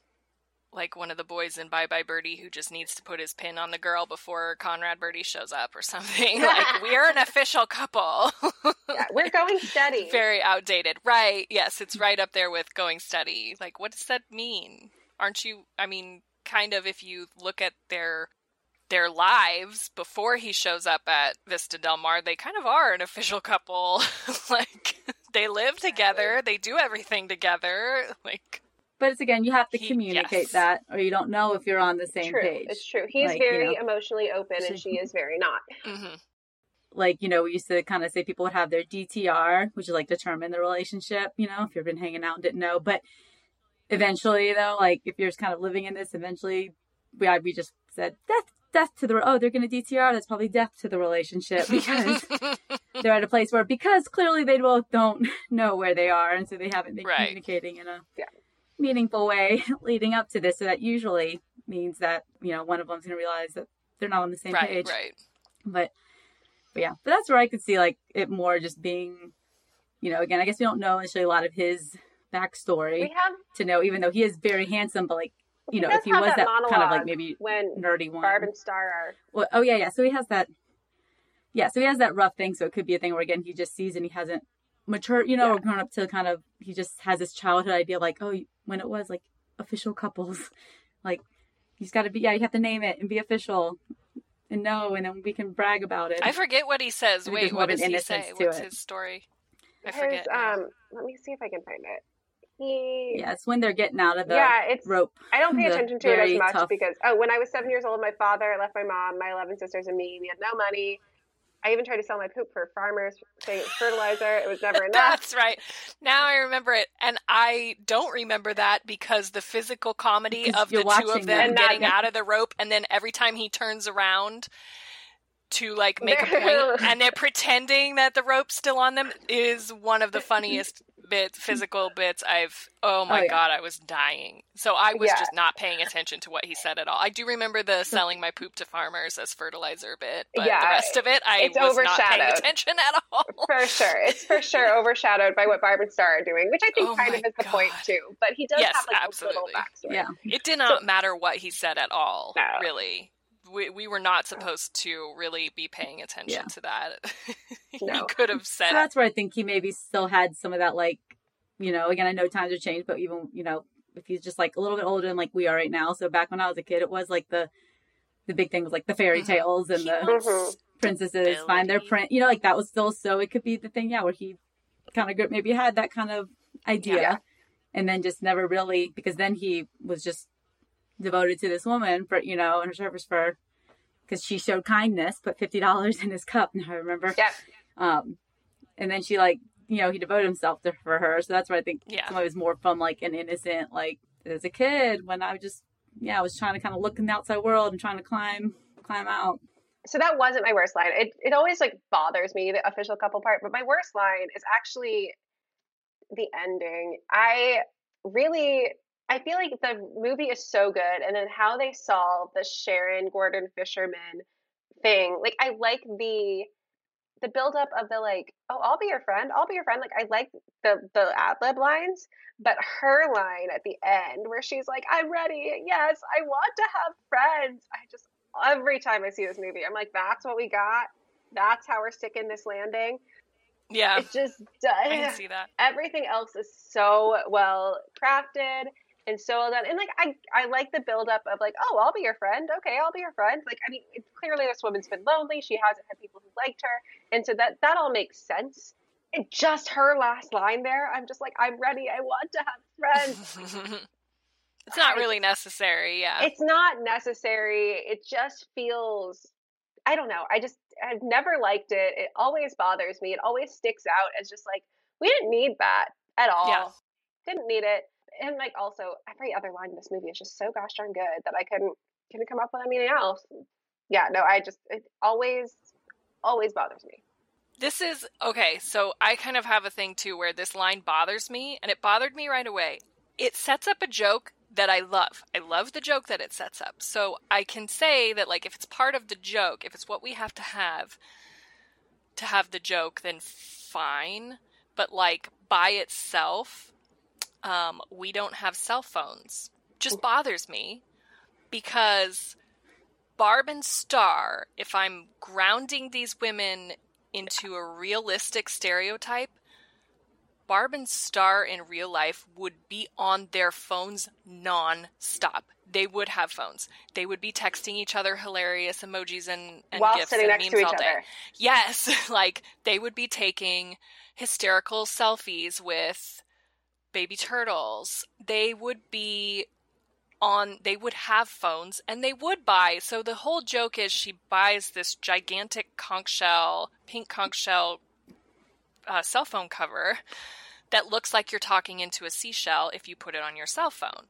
like one of the boys in Bye Bye Birdie who just needs to put his pin on the girl before Conrad Birdie shows up or something. like we're an official couple. yeah, we're going steady. Very outdated. Right. Yes, it's right up there with going steady. Like what does that mean? Aren't you I mean, kind of if you look at their their lives before he shows up at Vista Del Mar, they kind of are an official couple. like they live together, they do everything together. Like but it's again, you have to he, communicate yes. that, or you don't know if you're on the same true. page. It's true. He's like, very you know, emotionally open, and she is very not. Mm-hmm. Like you know, we used to kind of say people would have their DTR, which is like determine the relationship. You know, if you've been hanging out and didn't know, but eventually, though, like if you're just kind of living in this, eventually, we we just said death death to the oh they're going to DTR that's probably death to the relationship because they're at a place where because clearly they both don't know where they are and so they haven't been right. communicating in a yeah meaningful way leading up to this. So that usually means that, you know, one of them's going to realize that they're not on the same right, page. Right. But, but yeah, but that's where I could see like it more just being, you know, again, I guess we don't know actually a lot of his backstory we have... to know, even though he is very handsome, but like you know, if he was that that, kind of like maybe when nerdy one. Barb and Star are. Well, oh yeah, yeah. So he has that. Yeah, so he has that rough thing. So it could be a thing where again he just sees and he hasn't matured, you know, Yeah. or grown up to kind of. He just has this childhood idea, like oh, when it was like official couples, like he's got to be. Yeah, you have to name it and be official, and know, and then we can brag about it. I forget what he says. Maybe Wait, what does he say? What's it. his story? I His, forget. now. um, let me see if I can find it. He. yeah, it's when they're getting out of the yeah, it's. rope. I don't pay the attention to it as much tough- because oh, when I was seven years old, my father left my mom, my eleven sisters, and me. We had no money. I even tried to sell my poop for farmers saying it's fertilizer. It was never enough. That's right. Now I remember it, and I don't remember that because the physical comedy Because of the two of them them. Getting that- out of the rope, and then every time he turns around to like make a point, and they're pretending that the rope's still on them, is one of the funniest bits, physical bits I've. Oh my Oh, yeah. god, I was dying. So I was Yeah. just not paying attention to what he said at all. I do remember the hm. selling my poop to farmers as fertilizer bit, but Yeah, the rest of it, I it's was not paying overshadowed. attention at all. For sure. It's for sure overshadowed by what Barb and Star are doing, which I think Oh kind of is the point too. But he does Yes, have like a little backstory. Yeah, It did not matter what he said at all, No. really. We, we were not supposed to really be paying attention Yeah. to that. he No. could have said, So that's where I think he maybe still had some of that, like, you know, again, I know times have changed, but even, you know, if he's just like a little bit older than like we are right now. So back when I was a kid, it was like the, the big thing was like the fairy Mhm. tales and He the wants Mhm. princesses find their stability. print, you know, like that was still, so it could be the thing, yeah, where he kind of maybe had that kind of idea Yeah. and then just never really, because then he was just devoted to this woman for, you know, in her service for, because she showed kindness, put $50 in his cup. Now I remember. Yep. Um, and then she like, you know, he devoted himself to for her. So that's why I think Yeah. some of it was more from like an innocent, like as a kid when I was just, yeah, I was trying to kind of look in the outside world and trying to climb, climb out. So that wasn't my worst line. It it always like bothers me the official couple part, but my worst line is actually the ending. I really I feel like the movie is so good and then how they solve the Sharon Gordon Fisherman thing. Like I like the the buildup of the like, oh, I'll be your friend. I'll be your friend. Like I like the the ad lib lines, but her line at the end where she's like, I'm ready. Yes, I want to have friends. I just every time I see this movie, I'm like, that's what we got. That's how we're sticking this landing. yeah, It just I can does. see that. Everything else is so well crafted and so well done. And like I, I like the build up of like, oh, I'll be your friend. Okay, I'll be your friend. Like I mean, clearly this woman's been lonely. She hasn't had people who liked her, and so that that all makes sense. And just her last line there, I'm just like, I'm ready. I want to have friends. it's not really necessary, yeah. it's not necessary. It just feels I don't know. I just I've never liked it. It always bothers me. It always sticks out as just like we didn't need that at all. Yeah. Didn't need it. And like also every other line in this movie is just so gosh darn good that I couldn't couldn't come up with anything else. Yeah, no, I just it always always bothers me. This is okay, so I kind of have a thing too where this line bothers me, and it bothered me right away. It sets up a joke that I love. I love the joke that it sets up. So I can say that, like, if it's part of the joke, if it's what we have to have to have the joke, then fine. But, like, by itself, um, we don't have cell phones. Just bothers me because Barb and Star, if I'm grounding these women into a realistic stereotype, Barb and Star in real life would be on their phones non-stop. They would have phones. They would be texting each other hilarious emojis and, and While gifs sitting and next memes to each all day. other. Yes, like they would be taking hysterical selfies with baby turtles. They would be on they would have phones and they would buy so the whole joke is she buys this gigantic conch shell pink conch shell uh, cell phone cover that looks like you're talking into a seashell if you put it on your cell phone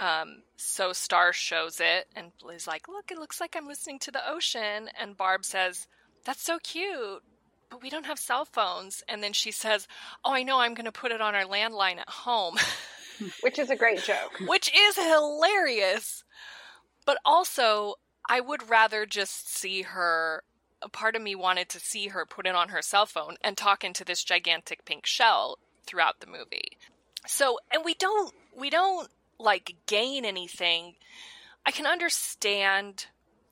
um, so star shows it and is like look it looks like i'm listening to the ocean and barb says that's so cute but we don't have cell phones and then she says oh i know i'm going to put it on our landline at home Which is a great joke. which is hilarious. But also, I would rather just see her. A part of me wanted to see her put it on her cell phone and talk into this gigantic pink shell throughout the movie. So, and we don't, we don't like gain anything. I can understand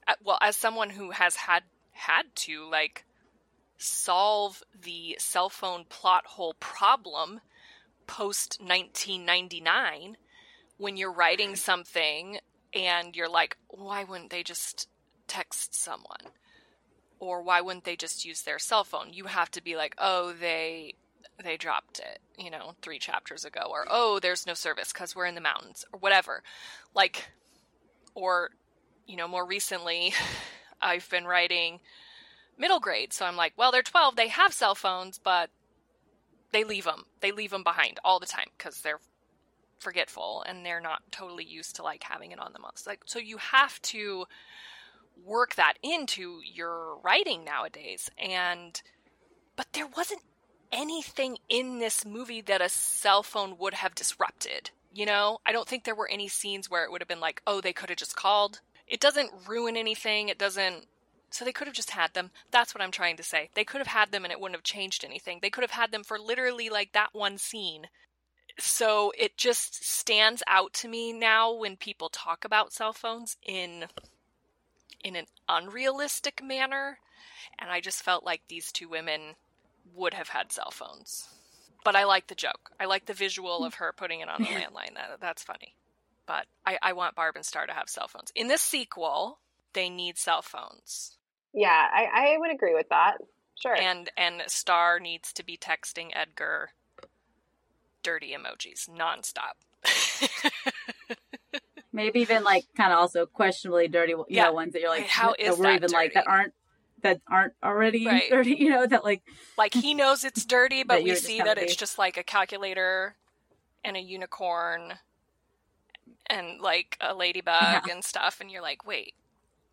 uh, well as someone who has had had to like solve the cell phone plot hole problem post 1999 when you're writing something and you're like why wouldn't they just text someone? Or why wouldn't they just use their cell phone? You have to be like oh they they dropped it you know 3 chapters ago or oh there's no service cuz we're in the mountains or whatever. Like or you know more recently I've been writing middle grade. So I'm like, well, they're 12. They have cell phones, but they leave them. They leave them behind all the time because they're forgetful and they're not totally used to like having it on them. It's like so you have to work that into your writing nowadays. And but there wasn't anything in this movie that a cell phone would have disrupted. You know, I don't think there were any scenes where it would have been like, oh, they could have just called. It doesn't ruin anything. It doesn't so they could have just had them. That's what I'm trying to say. They could have had them and it wouldn't have changed anything. They could have had them for literally like that one scene. So it just stands out to me now when people talk about cell phones in in an unrealistic manner and I just felt like these two women would have had cell phones. But I like the joke. I like the visual of her putting it on the landline. That, that's funny. But I, I want Barb and Star to have cell phones. In this sequel, they need cell phones. Yeah, I, I would agree with that. Sure. And and Star needs to be texting Edgar dirty emojis nonstop. Maybe even like kind of also questionably dirty, you yeah. know, ones that you're like, how is that, that even dirty? like that aren't that aren't already right. dirty, you know, that like like he knows it's dirty, but we see that it's just like a calculator and a unicorn and like a ladybug yeah. and stuff, and you're like, wait,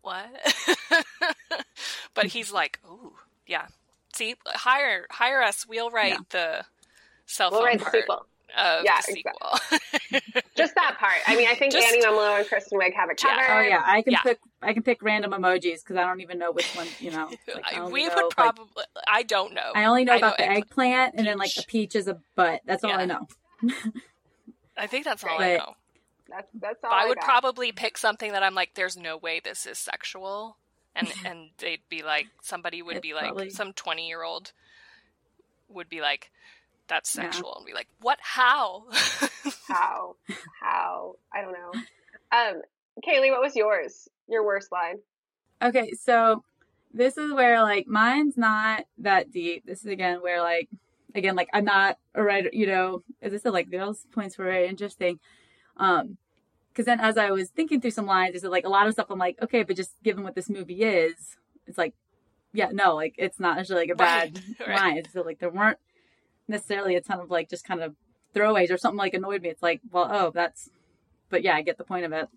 what? but he's like, ooh, yeah. See, hire hire us. We'll write yeah. the cell phone we'll write part the sequel. Of yeah, the sequel. Exactly. Just that part. I mean, I think Just, Annie Mumolo and Kristen Wiig have it covered. Oh yeah, I can Yeah. pick. I can pick random emojis because I don't even know which one. You know, like, we know, would like, probably. I don't know. I only know I about know the egg- eggplant and then like the peach is a butt. That's all I know. I think that's all I know. That's that's all But I, I would got. probably pick something that I'm like, there's no way this is sexual, and and they'd be like, somebody would It's be like, probably- some twenty year old would be like, that's Yeah. sexual, and be like, what? How? how how I don't know. Um, Kayleigh, what was yours? Your worst line? Okay, so this is where like mine's not that deep. This is again where like again like I'm not a writer. You know, as I said, like those points were very interesting. Um, because then as I was thinking through some lines, there's like a lot of stuff. I'm like, okay, but just given what this movie is, it's like, yeah, no, like it's not actually like a bad Right, line. So like there weren't necessarily a ton of like just kind of throwaways or something like annoyed me. It's like, well, oh, that's, but yeah, I get the point of it.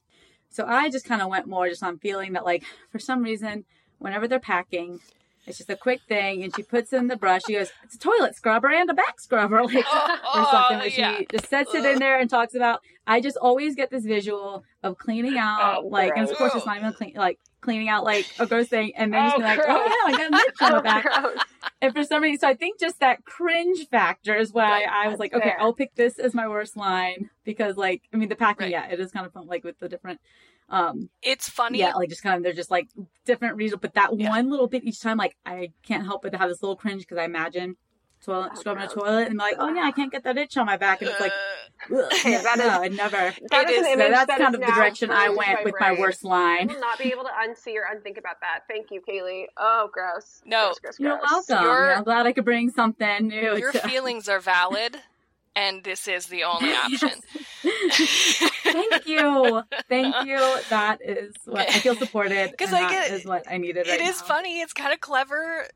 So I just kind of went more just on feeling that like for some reason, whenever they're packing, it's just a quick thing, and she puts in the brush. She goes, "It's a toilet scrubber and a back scrubber," like Oh, or something. oh, Where yeah. she just sets it in there and talks about. I just always get this visual of cleaning out, Oh, like, and of course it's not even clean, like cleaning out like a gross thing, and then just Oh, be like, oh, gross. "Oh yeah, I got a itch on Oh, the back." gross. And for some reason, so I think just that cringe factor is why Right, I was like, okay. I'll pick this as my worst line because, like, I mean, the packing, Right. yeah, it is kind of fun, like with the different, um, it's funny. yeah, like just kind of they're just like different reasons, but that Yeah. one little bit each time, like I can't help but to have this little cringe because I imagine toilet Oh, scrubbing a gross. toilet and be like, oh yeah, I can't get that itch on my back, and it's like, Uh, ugh, Hey, that no, is- I never. That It is is- an So that's that kind is of the direction I burned in went with my brain. worst I line. will not be able to unsee or unthink about that. Thank you, Kayleigh. Oh, gross. No. Gross, gross, You're gross. welcome. Your- I'm glad I could bring something new. your to- feelings are valid, and this is the only option. Thank you. Thank you. That is what I feel supported. Because I get- is what I needed It right is now. funny. It's kind of clever,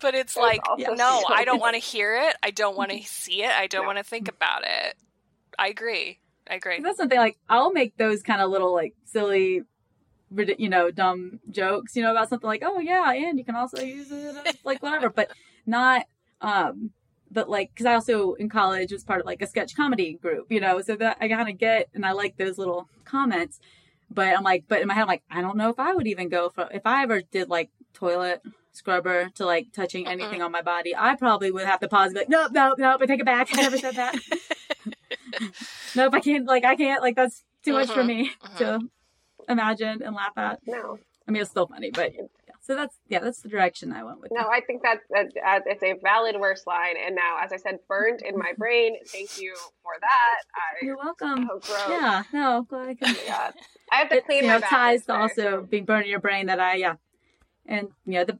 but it's It's like, no, I don't want to hear it. I don't want to see it. I don't No. want to think about it. I agree. I agree. That's something like I'll make those kind of little like silly, you know, dumb jokes, you know, about something like, oh yeah, and you can also use it like whatever, but not, um, but like because I also in college was part of like a sketch comedy group, you know, so that I kind of get and I like those little comments, but I'm like, but in my head I'm like, I don't know if I would even go for if I ever did like toilet scrubber to like touching anything on my body, I probably would have to pause and be like, nope, nope, nope, I take it back. I never said that. nope, I can't. Like, I can't. Like, that's too much for Mhm, me to imagine and laugh at. No, I mean, it's still funny, but yeah. So that's yeah, that's the direction I went with. no, I think that's that, uh, it's a valid worst line. And now, as I said, burned in my brain. Thank you for that. I You're welcome. oh, gross. Yeah, no, glad I can. Yeah. I have to It clean you my know ties to also being burned in your brain that I yeah, and you know the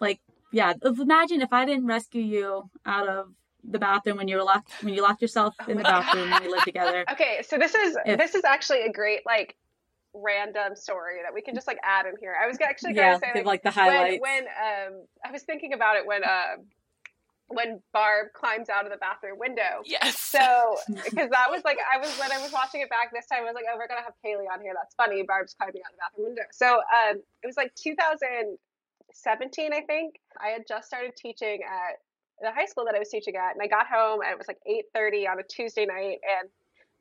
like yeah. Imagine if I didn't rescue you out of the bathroom when you were locked when you locked yourself in the bathroom when we lived together. Okay, so this is If- this is actually a great like random story that we can just like add in here. I was actually going Yeah, to say like, like the when highlights. when um I was thinking about it when uh when Barb climbs out of the bathroom window. Yes. So because that was like I was when I was watching it back this time I was like oh we're gonna have Kayleigh on here that's funny Barb's climbing out of the bathroom window. So um it was like 2017 I think I had just started teaching at the high school that I was teaching at and I got home and it was like 8:30 on a Tuesday night and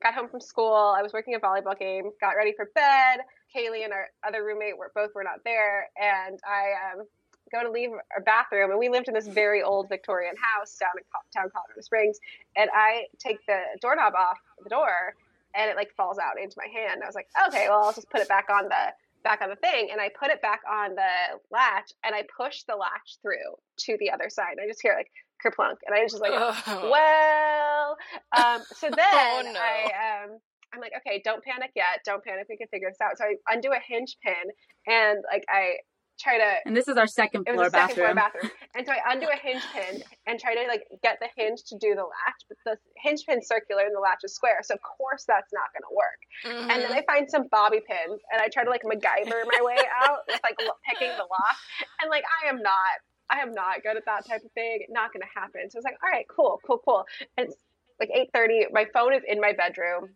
got home from school. I was working a volleyball game, got ready for bed. Kayleigh and our other roommate were both were not there, and I um, go to leave our bathroom. And we lived in this very old Victorian house down in town Colorado Springs. And I take the doorknob off the door, and it like falls out into my hand. I was like, okay, well I'll just put it back on the back on the thing, and I put it back on the latch, and I push the latch through to the other side. And I just hear like kerplunk, and I was just like, Oh. well, um, so then Oh, no. I um, I'm like, okay, don't panic yet. Don't panic. We can figure this out. So I undo a hinge pin and like I try to. and this is our second It floor was a second bathroom. floor bathroom, and so I undo a hinge pin and try to like get the hinge to do the latch, but the hinge pin's circular and the latch is square, so of course that's not going to work. Mhm. And then I find some bobby pins, and I try to like MacGyver my way out with like lo- picking the lock, and like I am not, I am not good at that type of thing. Not going to happen. So I was like, all right, cool, cool, cool. And it's like eight thirty. My phone is in my bedroom.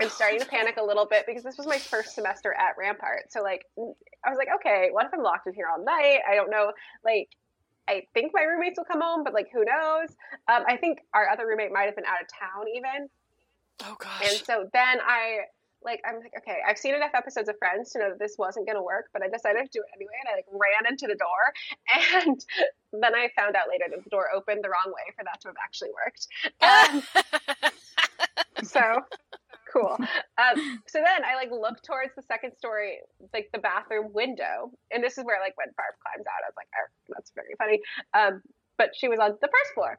I'm starting to panic a little bit because this was my first semester at Rampart. So like, I was like, okay, what if I'm locked in here all night? I don't know. Like, I think my roommates will come home, but like, who knows? Um, I think our other roommate might have been out of town even. oh gosh. And so then I like I'm like, okay, I've seen enough episodes of Friends to know that this wasn't gonna work, but I decided to do it anyway and I like ran into the door and then I found out later that the door opened the wrong way for that to have actually worked. Um, so cool. Um, so then I like look towards the second story, like the bathroom window, and this is where like when Barb climbs out, I was like, oh, that's very funny. Um, but she was on the first floor.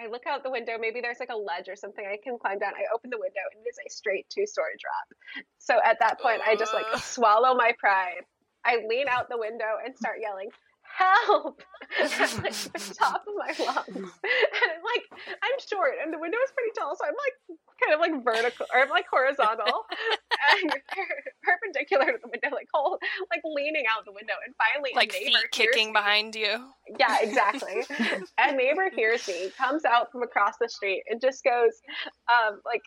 I look out the window. Maybe there's like a ledge or something I can climb down. I open the window, and it is a straight two-story drop. So at that point, I just like swallow my pride. I lean out the window and start yelling, "Help!" like the top of my lungs. And I'm like, I'm short, and the window is pretty tall, so I'm like kind of like vertical or I'm like horizontal and perpendicular to the window, like whole, like leaning out the window. And finally, like neighbor feet kicking me. behind you. Yeah, exactly. a neighbor hears me, comes out from across the street, and just goes, um, like,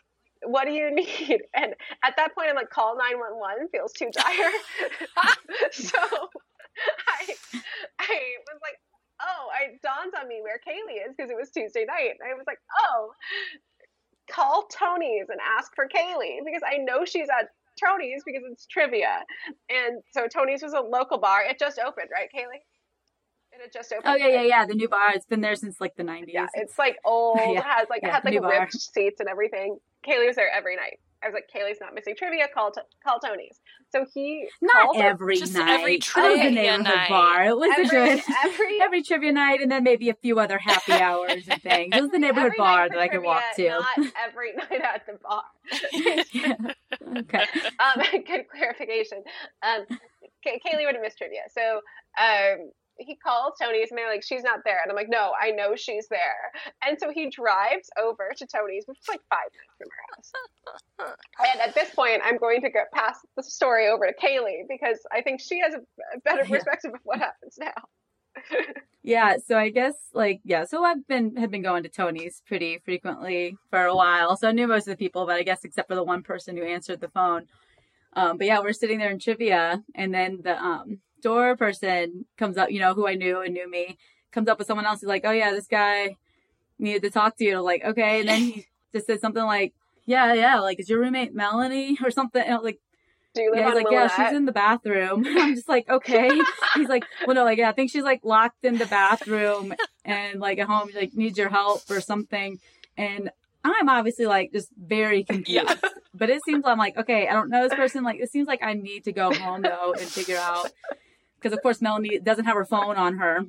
what do you need? And at that point, I'm like, call 911 feels too dire. so I, I was like, oh, I dawned on me where Kayleigh is because it was Tuesday night. And I was like, oh, call Tony's and ask for Kayleigh because I know she's at Tony's because it's trivia. And so Tony's was a local bar. It just opened, right, Kayleigh? And it just oh, opened. Oh yeah, yeah, right? yeah. The new bar. It's been there since like the '90s. Yeah, it's like old, Yeah, has like yeah, had like new bar. ripped seats and everything. Kayleigh was there every night. I was like, Kayleigh's not missing trivia. Call t- call Tony's. So he not called her- every Just night. every it was a trivia neighborhood night. bar. It was every, a good every every trivia night, and then maybe a few other happy hours and things. It was the neighborhood every bar night for that I could walk to. Not every night at the bar. Yeah. Okay. um, good clarification. Um, Kay- Kayleigh would have missed trivia. So um, he calls Tony's and they're like, she's not there. And I'm like, no, I know she's there. And so he drives over to Tony's, which is like five minutes from our house. and at this point, I'm going to go pass the story over to Kayleigh because I think she has a, better Yeah. perspective of what happens now. Yeah, so I guess like yeah, so I've been had been going to Tony's pretty frequently for a while. So I knew most of the people, but I guess except for the one person who answered the phone. Um, but yeah, we're sitting there in trivia, and then the um, door person comes up, you know, who I knew and knew me, comes up with someone else. He's like, "Oh yeah, this guy needed to talk to you." like, okay, and then he just said something like, "Yeah, yeah, like is your roommate Melanie or something?" And I was like, Do you live yeah, on he's like, yeah, she's in the bathroom. I'm just like, okay. He's like, well, no, like, yeah, I think she's like locked in the bathroom and like at home, like needs your help or something. And I'm obviously like just very confused. Yeah. but it seems I'm like, okay, I don't know this person. Like, it seems like I need to go home though and figure out because of course Melanie doesn't have her phone on her.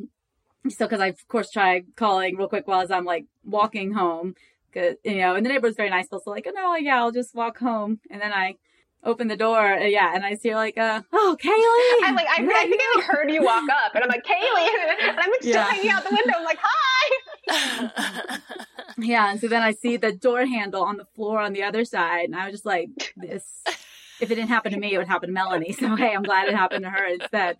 So, because I of course tried calling real quick while as I'm like walking home, cause you know, and the neighbor was very nice. So like, oh no, yeah, I'll just walk home, and then I open the door, uh, yeah, and I see her like, uh, oh, Kayleigh. I'm like, I, I think I heard you walk up, and I'm like, Kayleigh, and I'm like still Yeah. hanging out the window. I'm like, hi. Yeah, and so then I see the door handle on the floor on the other side, and I was just like, this. If it didn't happen to me, it would happen to Melanie. So hey, I'm glad it happened to her instead.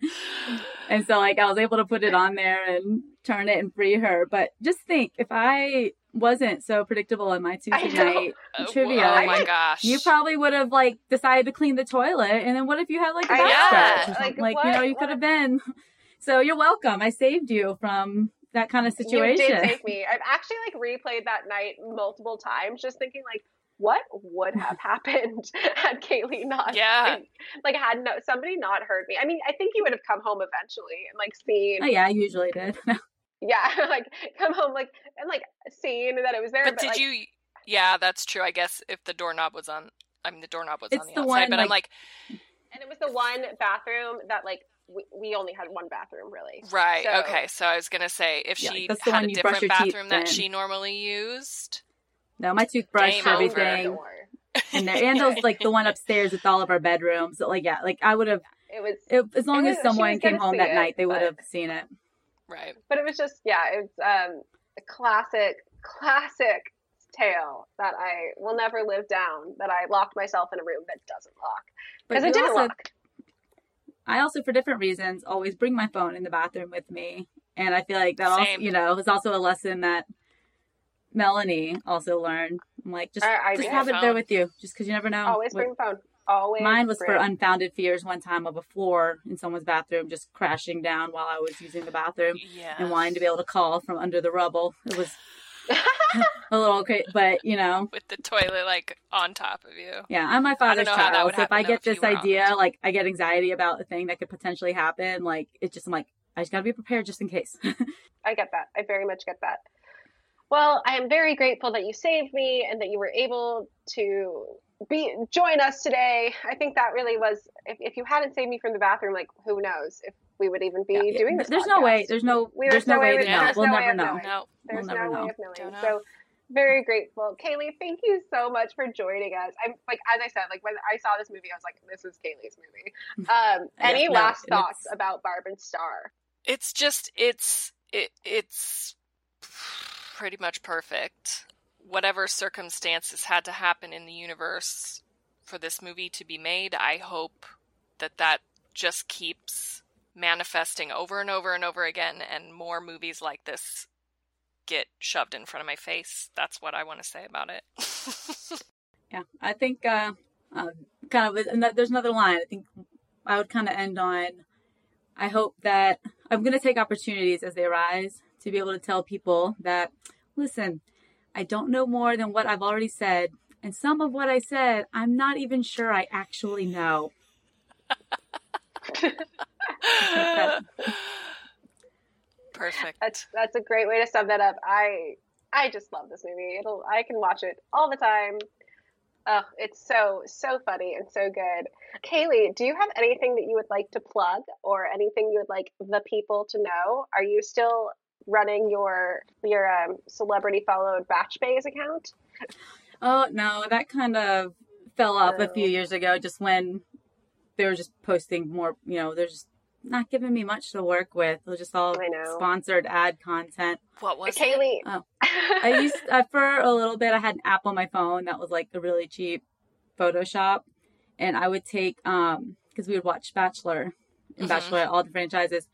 And so like I was able to put it on there and turn it and free her. But just think, if I wasn't so predictable in my Tuesday night Oh, trivia, Oh my gosh. you probably would have like decided to clean the toilet, and then what if you had like a back know. scratch Like, something? Like, you know, what- you could have been. So you're welcome. I saved you from that kind of situation. You did take me. I've actually like replayed that night multiple times, just thinking like, what would have happened had Kayleigh not? Yeah. Like, had no somebody not heard me. I mean, I think you would have come home eventually and like seen. Oh yeah, I usually did. Yeah, like come home like and like seen that it was there. But But, did like, you? Yeah, that's true. I guess if the doorknob was on, I mean, the doorknob was It's on the, the outside. one, but I'm like, And it was the one bathroom that like we, we only had one bathroom really. right, So- okay. So I was gonna say if Yeah, she had a different bathroom that in. she normally used. No, my toothbrush, Game for over. everything, and there, and those like the one upstairs with all of our bedrooms. So, like yeah, like I would have It was, if, as long It as was- she someone came home that it, night, they would have seen it. Right. but it was just yeah, it was um a classic, classic tale that I will never live down. That I locked myself in a room that doesn't lock But because it you didn't also, lock. I also, for different reasons, always bring my phone in the bathroom with me, and I feel like that also, you know, is also a lesson that Melanie also learned. I'm like, just I- I just have it there with you, just because you never know. Always what- bring phone. Always. Mine was for unfounded fears one time of a floor in someone's bathroom just crashing down while I was using the bathroom Yeah. and wanting to be able to call from under the rubble. It was a little crazy, but you know, With the toilet like on top of you. yeah, I'm my father's know child. would So if I get if this idea, it. like I get anxiety about a thing that could potentially happen, like it's just I'm like, I just gotta be prepared just in case. I get that. I very much get that. Well, I am very grateful that you saved me and that you were able to be join us today. I think that really was. If, if you hadn't saved me from the bathroom, like who knows if we would even be Yeah, doing this? there's no way. There's no. We- there's no way to know. there's We'll no never way of know. knowing. No. There's We'll no never way know. of knowing. Don't know. So very grateful, Kayleigh. Thank you so much for joining us. I'm like as I said, like when I saw this movie, I was like, this is Kayleigh's movie. Um, Yeah, any no, last and thoughts it's- about Barb and Star? It's just it's it, it's pretty much perfect. Whatever circumstances had to happen in the universe for this movie to be made, I hope that that just keeps manifesting over and over and over again and more movies like this get shoved in front of my face. That's what I want to say about it. Yeah, I think uh, uh, kind of. And there's another line. I think I would kind of end on. I hope that I'm going to take opportunities as they arise to be able to tell people that, listen, I don't know more than what I've already said, and some of what I said, I'm not even sure I actually know. Perfect. That's that's a great way to sum that up. I I just love this movie. It'll I can watch it all the time. Ugh, it's so so funny and so good. Kayleigh, do you have anything that you would like to plug or anything you would like the people to know? Are you still running your your um, celebrity followed Batch Bays account? Oh no, that kind of fell off a few Oh. years ago. Just when they were just posting more, you know, they're just not giving me much to work with. It was just all sponsored ad content. What was it? Kayleigh, Oh. I used uh, for a little bit. I had an app on my phone that was like a really cheap Photoshop, and I would take um because we would watch Bachelor and Mhm. Bachelor all the franchises,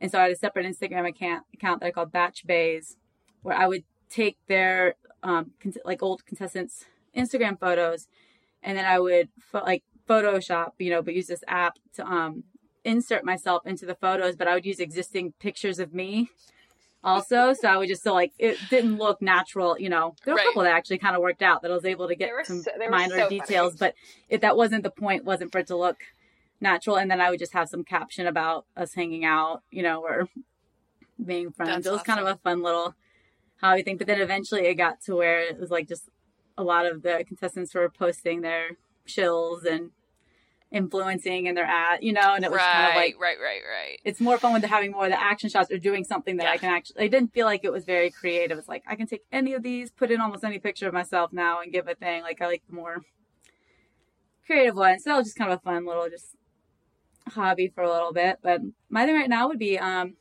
and so I had a separate Instagram account account that I called Batch Bays, where I would take their um like old contestants Instagram photos, and then I would pho- like Photoshop, you know, but use this app to um insert myself into the photos, but I would use existing pictures of me also. So I would just so like it didn't look natural, you know. There were Right. a couple that actually kind of worked out that I was able to get some so- minor so funny. details, but if that wasn't the point, wasn't for it to look natural. And then I would just have some caption about us hanging out, you know, or being friends. That's it was kind of a fun little hobby thing. But then eventually it got to where it was like just a lot of the contestants were posting their chills and influencing in their ad, you know, and it was right, kind of like right, right, right. Right. It's more fun with having more of the action shots or doing something that Yeah. I can actually. I didn't feel like it was very creative. It's like I can take any of these, put in almost any picture of myself now, and give a thing. Like I like the more creative ones. So that was just kind of a fun little just hobby for a little bit. But my thing right now would be um,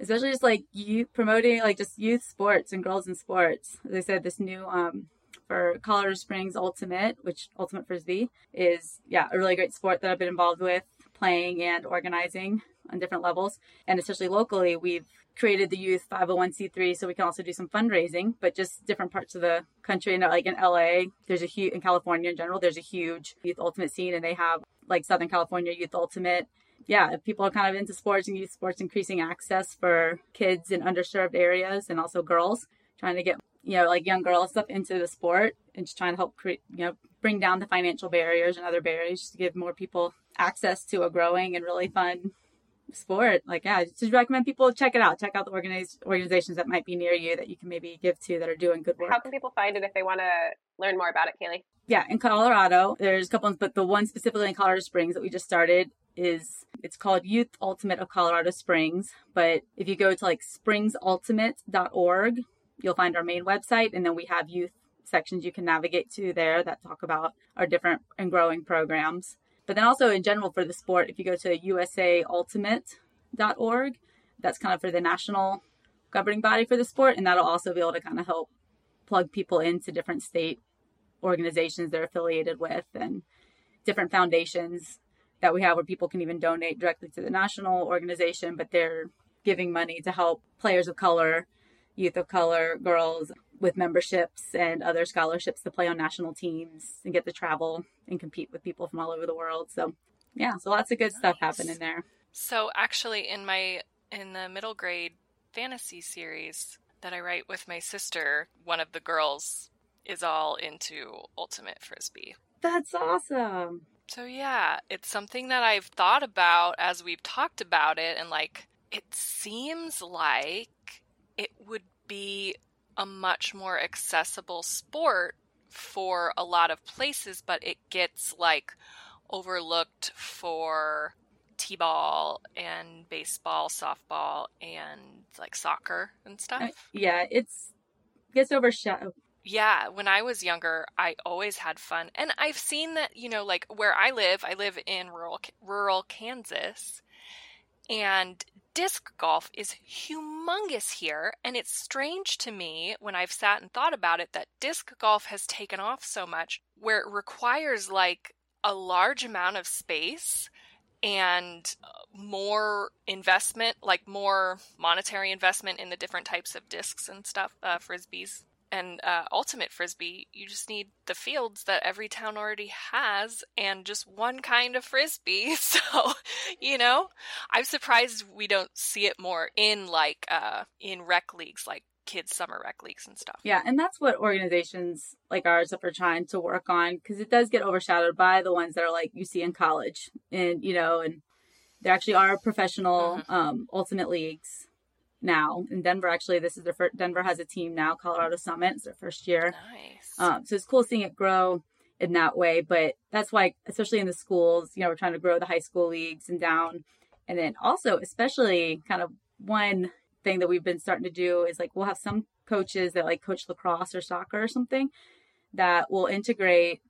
especially just like you promoting like just youth sports and girls in sports. As I said, this new um for Colorado Springs Ultimate, which Ultimate Frisbee is yeah a really great sport that I've been involved with playing and organizing on different levels, and especially locally, we've created the youth 501c3 so we can also do some fundraising but just different parts of the country like in la there's a huge in california in general there's a huge youth ultimate scene and they have like southern california youth ultimate. Yeah, if people are kind of into sports and youth sports, increasing access for kids in underserved areas and also girls, trying to get you know like young girls stuff into the sport and just trying to help create you know bring down the financial barriers and other barriers to give more people access to a growing and really fun sport. Like yeah, I just recommend people check it out. Check out the organized organizations that might be near you that you can maybe give to that are doing good work. How can people find it if they want to learn more about it, Kayleigh? Yeah, in Colorado, there's a couple ones, but the one specifically in Colorado Springs that we just started is it's called Youth Ultimate of Colorado Springs. But if you go to like springsultimate.org, you'll find our main website, and then we have youth sections you can navigate to there that talk about our different and growing programs. But then also in general for the sport, if you go to usaultimate.org, that's kind of for the national governing body for the sport, and that'll also be able to kind of help plug people into different state organizations they're affiliated with and different foundations that we have where people can even donate directly to the national organization, but they're giving money to help players of color, youth of color, girls with memberships and other scholarships to play on national teams and get to travel and compete with people from all over the world. So, yeah, so lots of good stuff happening there. So actually, in my in the middle grade fantasy series that I write with my sister, one of the girls is all into ultimate frisbee. That's awesome. So yeah, it's something that I've thought about as we've talked about it and like it seems like it would be a much more accessible sport for a lot of places, but it gets like overlooked for t-ball and baseball, softball and like soccer and stuff. Uh, Yeah, it's gets overshadowed. Yeah, when I was younger, I always had fun. And I've seen that, you know, like where I live, I live in rural rural Kansas, and disc golf is humongous here, and it's strange to me when I've sat and thought about it that disc golf has taken off so much where it requires like a large amount of space and uh, more investment, like more monetary investment in the different types of discs and stuff, uh, frisbees. And uh, ultimate frisbee, you just need the fields that every town already has and just one kind of frisbee. So, you know, I'm surprised we don't see it more in like uh, in rec leagues, like kids' summer rec leagues and stuff. Yeah, and that's what organizations like ours are trying to work on because it does get overshadowed by the ones that are like you see in college, and you know, and there actually are professional um, ultimate leagues now in Denver. Actually, this is their first. Denver has a team now. Colorado Summit it's their first year. Nice. Um, so it's cool seeing it grow in that way. But that's why, especially in the schools, you know, we're trying to grow the high school leagues and down. And then also, especially kind of one thing that we've been starting to do is like we'll have some coaches that like coach lacrosse or soccer or something that will integrate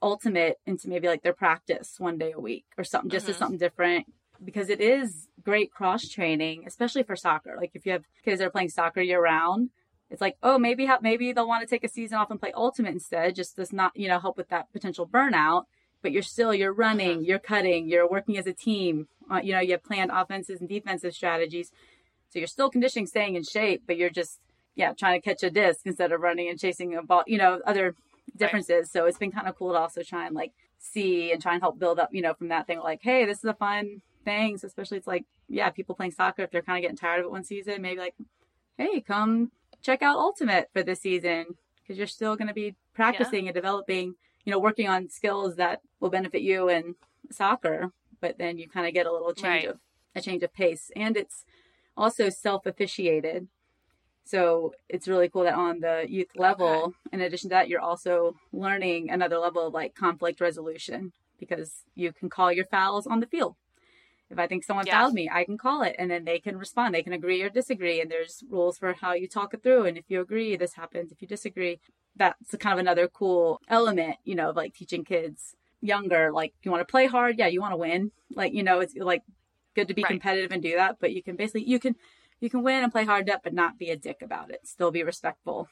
ultimate into maybe like their practice one day a week or something just as Mhm. something different because it is great cross training especially for soccer. Like if you have kids that are playing soccer year round it's like oh maybe ha- maybe they'll want to take a season off and play ultimate instead just does not you know help with that potential burnout. But you're still you're running you're cutting you're working as a team. Uh, you know you have planned offenses and defensive strategies. So you're still conditioning staying in shape but you're just yeah trying to catch a disc instead of running and chasing a ball you know other differences. So it's been kind of cool to also try and like see and try and help build up you know from that thing like hey this is a fun thing so especially it's like yeah people playing soccer if they're kind of getting tired of it one season maybe like hey come check out ultimate for this season because you're still going to be practicing and developing you know working on skills that will benefit you in soccer but then you kind of get a little change Right. of a change of pace and it's also self officiated So it's really cool that on the youth level, in addition to that, you're also learning another level of like conflict resolution because you can call your fouls on the field. If I think someone Yeah. fouled me, I can call it and then they can respond. They can agree or disagree. And there's rules for how you talk it through. And if you agree, this happens. If you disagree, that's kind of another cool element, you know, of like teaching kids younger, like you want to play hard. Yeah, you want to win. Like, you know, it's like good to be Right. competitive and do that, but you can basically, you can, you can win and play hard up, but not be a dick about it. Still be respectful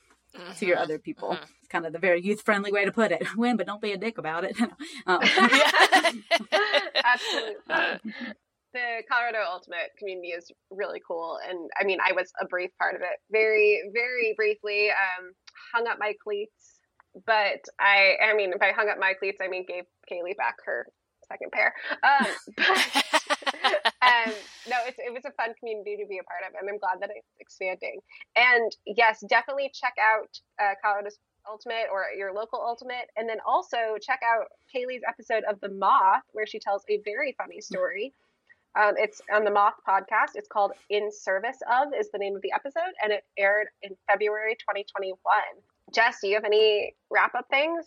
to your Mhm. other people. mhm. It's kind of the very youth friendly way to put it. Win, but don't be a dick about it. um, Absolutely. The Colorado Ultimate community is really cool, and I mean, I was a brief part of it, very, very briefly. Um, hung up my cleats, but I, I mean, if I hung up my cleats, I mean, gave Kayleigh back her second pair. Um, but, um, no, it's, it was a fun community to be a part of, and I'm glad that it's expanding. And yes, definitely check out uh, Colorado's Ultimate or your local Ultimate, and then also check out Kayleigh's episode of The Moth, where she tells a very funny story. Um, it's on the Moth podcast. It's called "In Service of" is the name of the episode, and it aired in February 2021. Jess, do you have any wrap up things?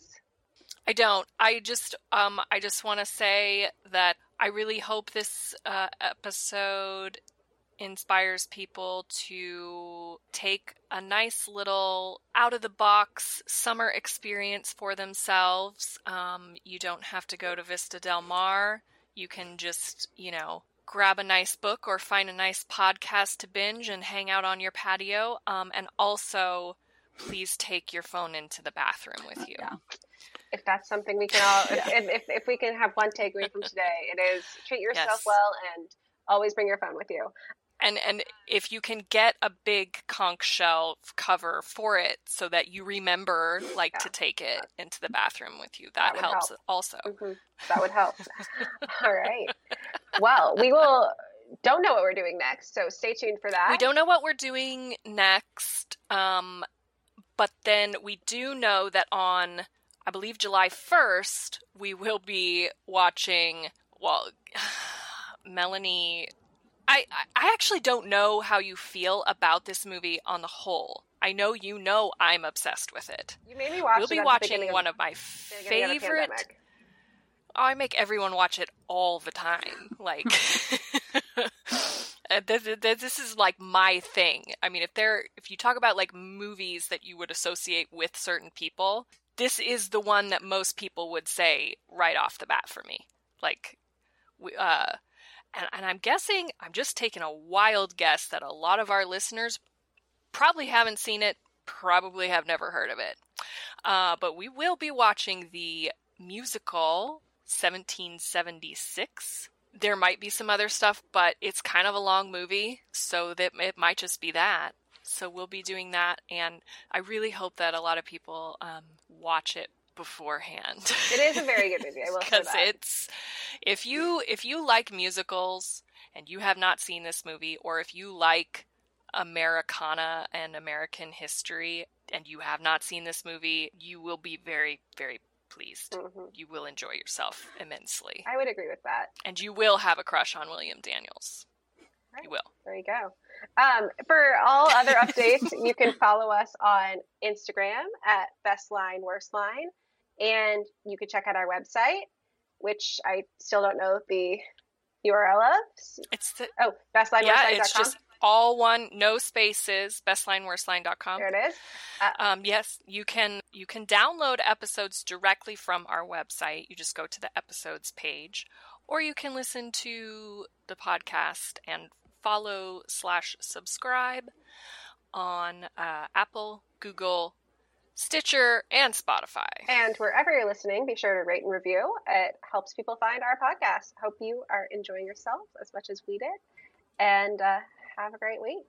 I don't. I just um I just want to say that I really hope this uh, episode inspires people to take a nice little out of the box summer experience for themselves. Um, you don't have to go to Vista Del Mar. You can just, you know, grab a nice book or find a nice podcast to binge and hang out on your patio. Um, and also, please take your phone into the bathroom with you. yeah. If that's something we can all, if, Yeah. if, if, if we can have one takeaway from today, it is treat yourself Yes. well and always bring your phone with you. And and if you can get a big conch shell cover for it so that you remember like Yeah. to take it into the bathroom with you That that, helps help. also hmm That would help. all right. Well, we will. Don't know what we're doing next, so stay tuned for that. we don't know what we're doing next um but then we do know that on i believe july 1st we will be watching well melanie I, I actually don't know how you feel about this movie on the whole. I know you know I'm obsessed with it. You made me watch. we'll be at watching of- one of my of the favorite. pandemic. Oh, I make everyone watch it all the time. Like, this, is like my thing. I mean, if there, if you talk about like movies that you would associate with certain people, this is the one that most people would say right off the bat for me. Like, uh, and, and I'm guessing, I'm just taking a wild guess that a lot of our listeners probably haven't seen it, probably have never heard of it. Uh, but we will be watching the musical 1776. There might be some other stuff, but it's kind of a long movie, so that it might just be that. So we'll be doing that, and I really hope that a lot of people um, watch it beforehand. It is a very good movie. I will say because it's if you if you like musicals and you have not seen this movie, or if you like Americana and American history and you have not seen this movie, you will be very very pleased. Mhm. You will enjoy yourself immensely, I would agree with that. and you will have a crush on William Daniels. Right. You will. There you go. Um, for all other updates, you can follow us on Instagram at Best Line Worst Line, and you can check out our website, which I still don't know the URL of. It's the Oh, bestlineworstline.com. yeah. It's just all one, no spaces. Bestlineworstline.com. there it is. Um, yes, you can you can download episodes directly from our website. You just go to the episodes page, or you can listen to the podcast and follow slash subscribe on uh, Apple, Google, Stitcher, and Spotify. And wherever you're listening, be sure to rate and review. It helps people find our podcast. Hope you are enjoying yourself as much as we did. And uh, have a great week.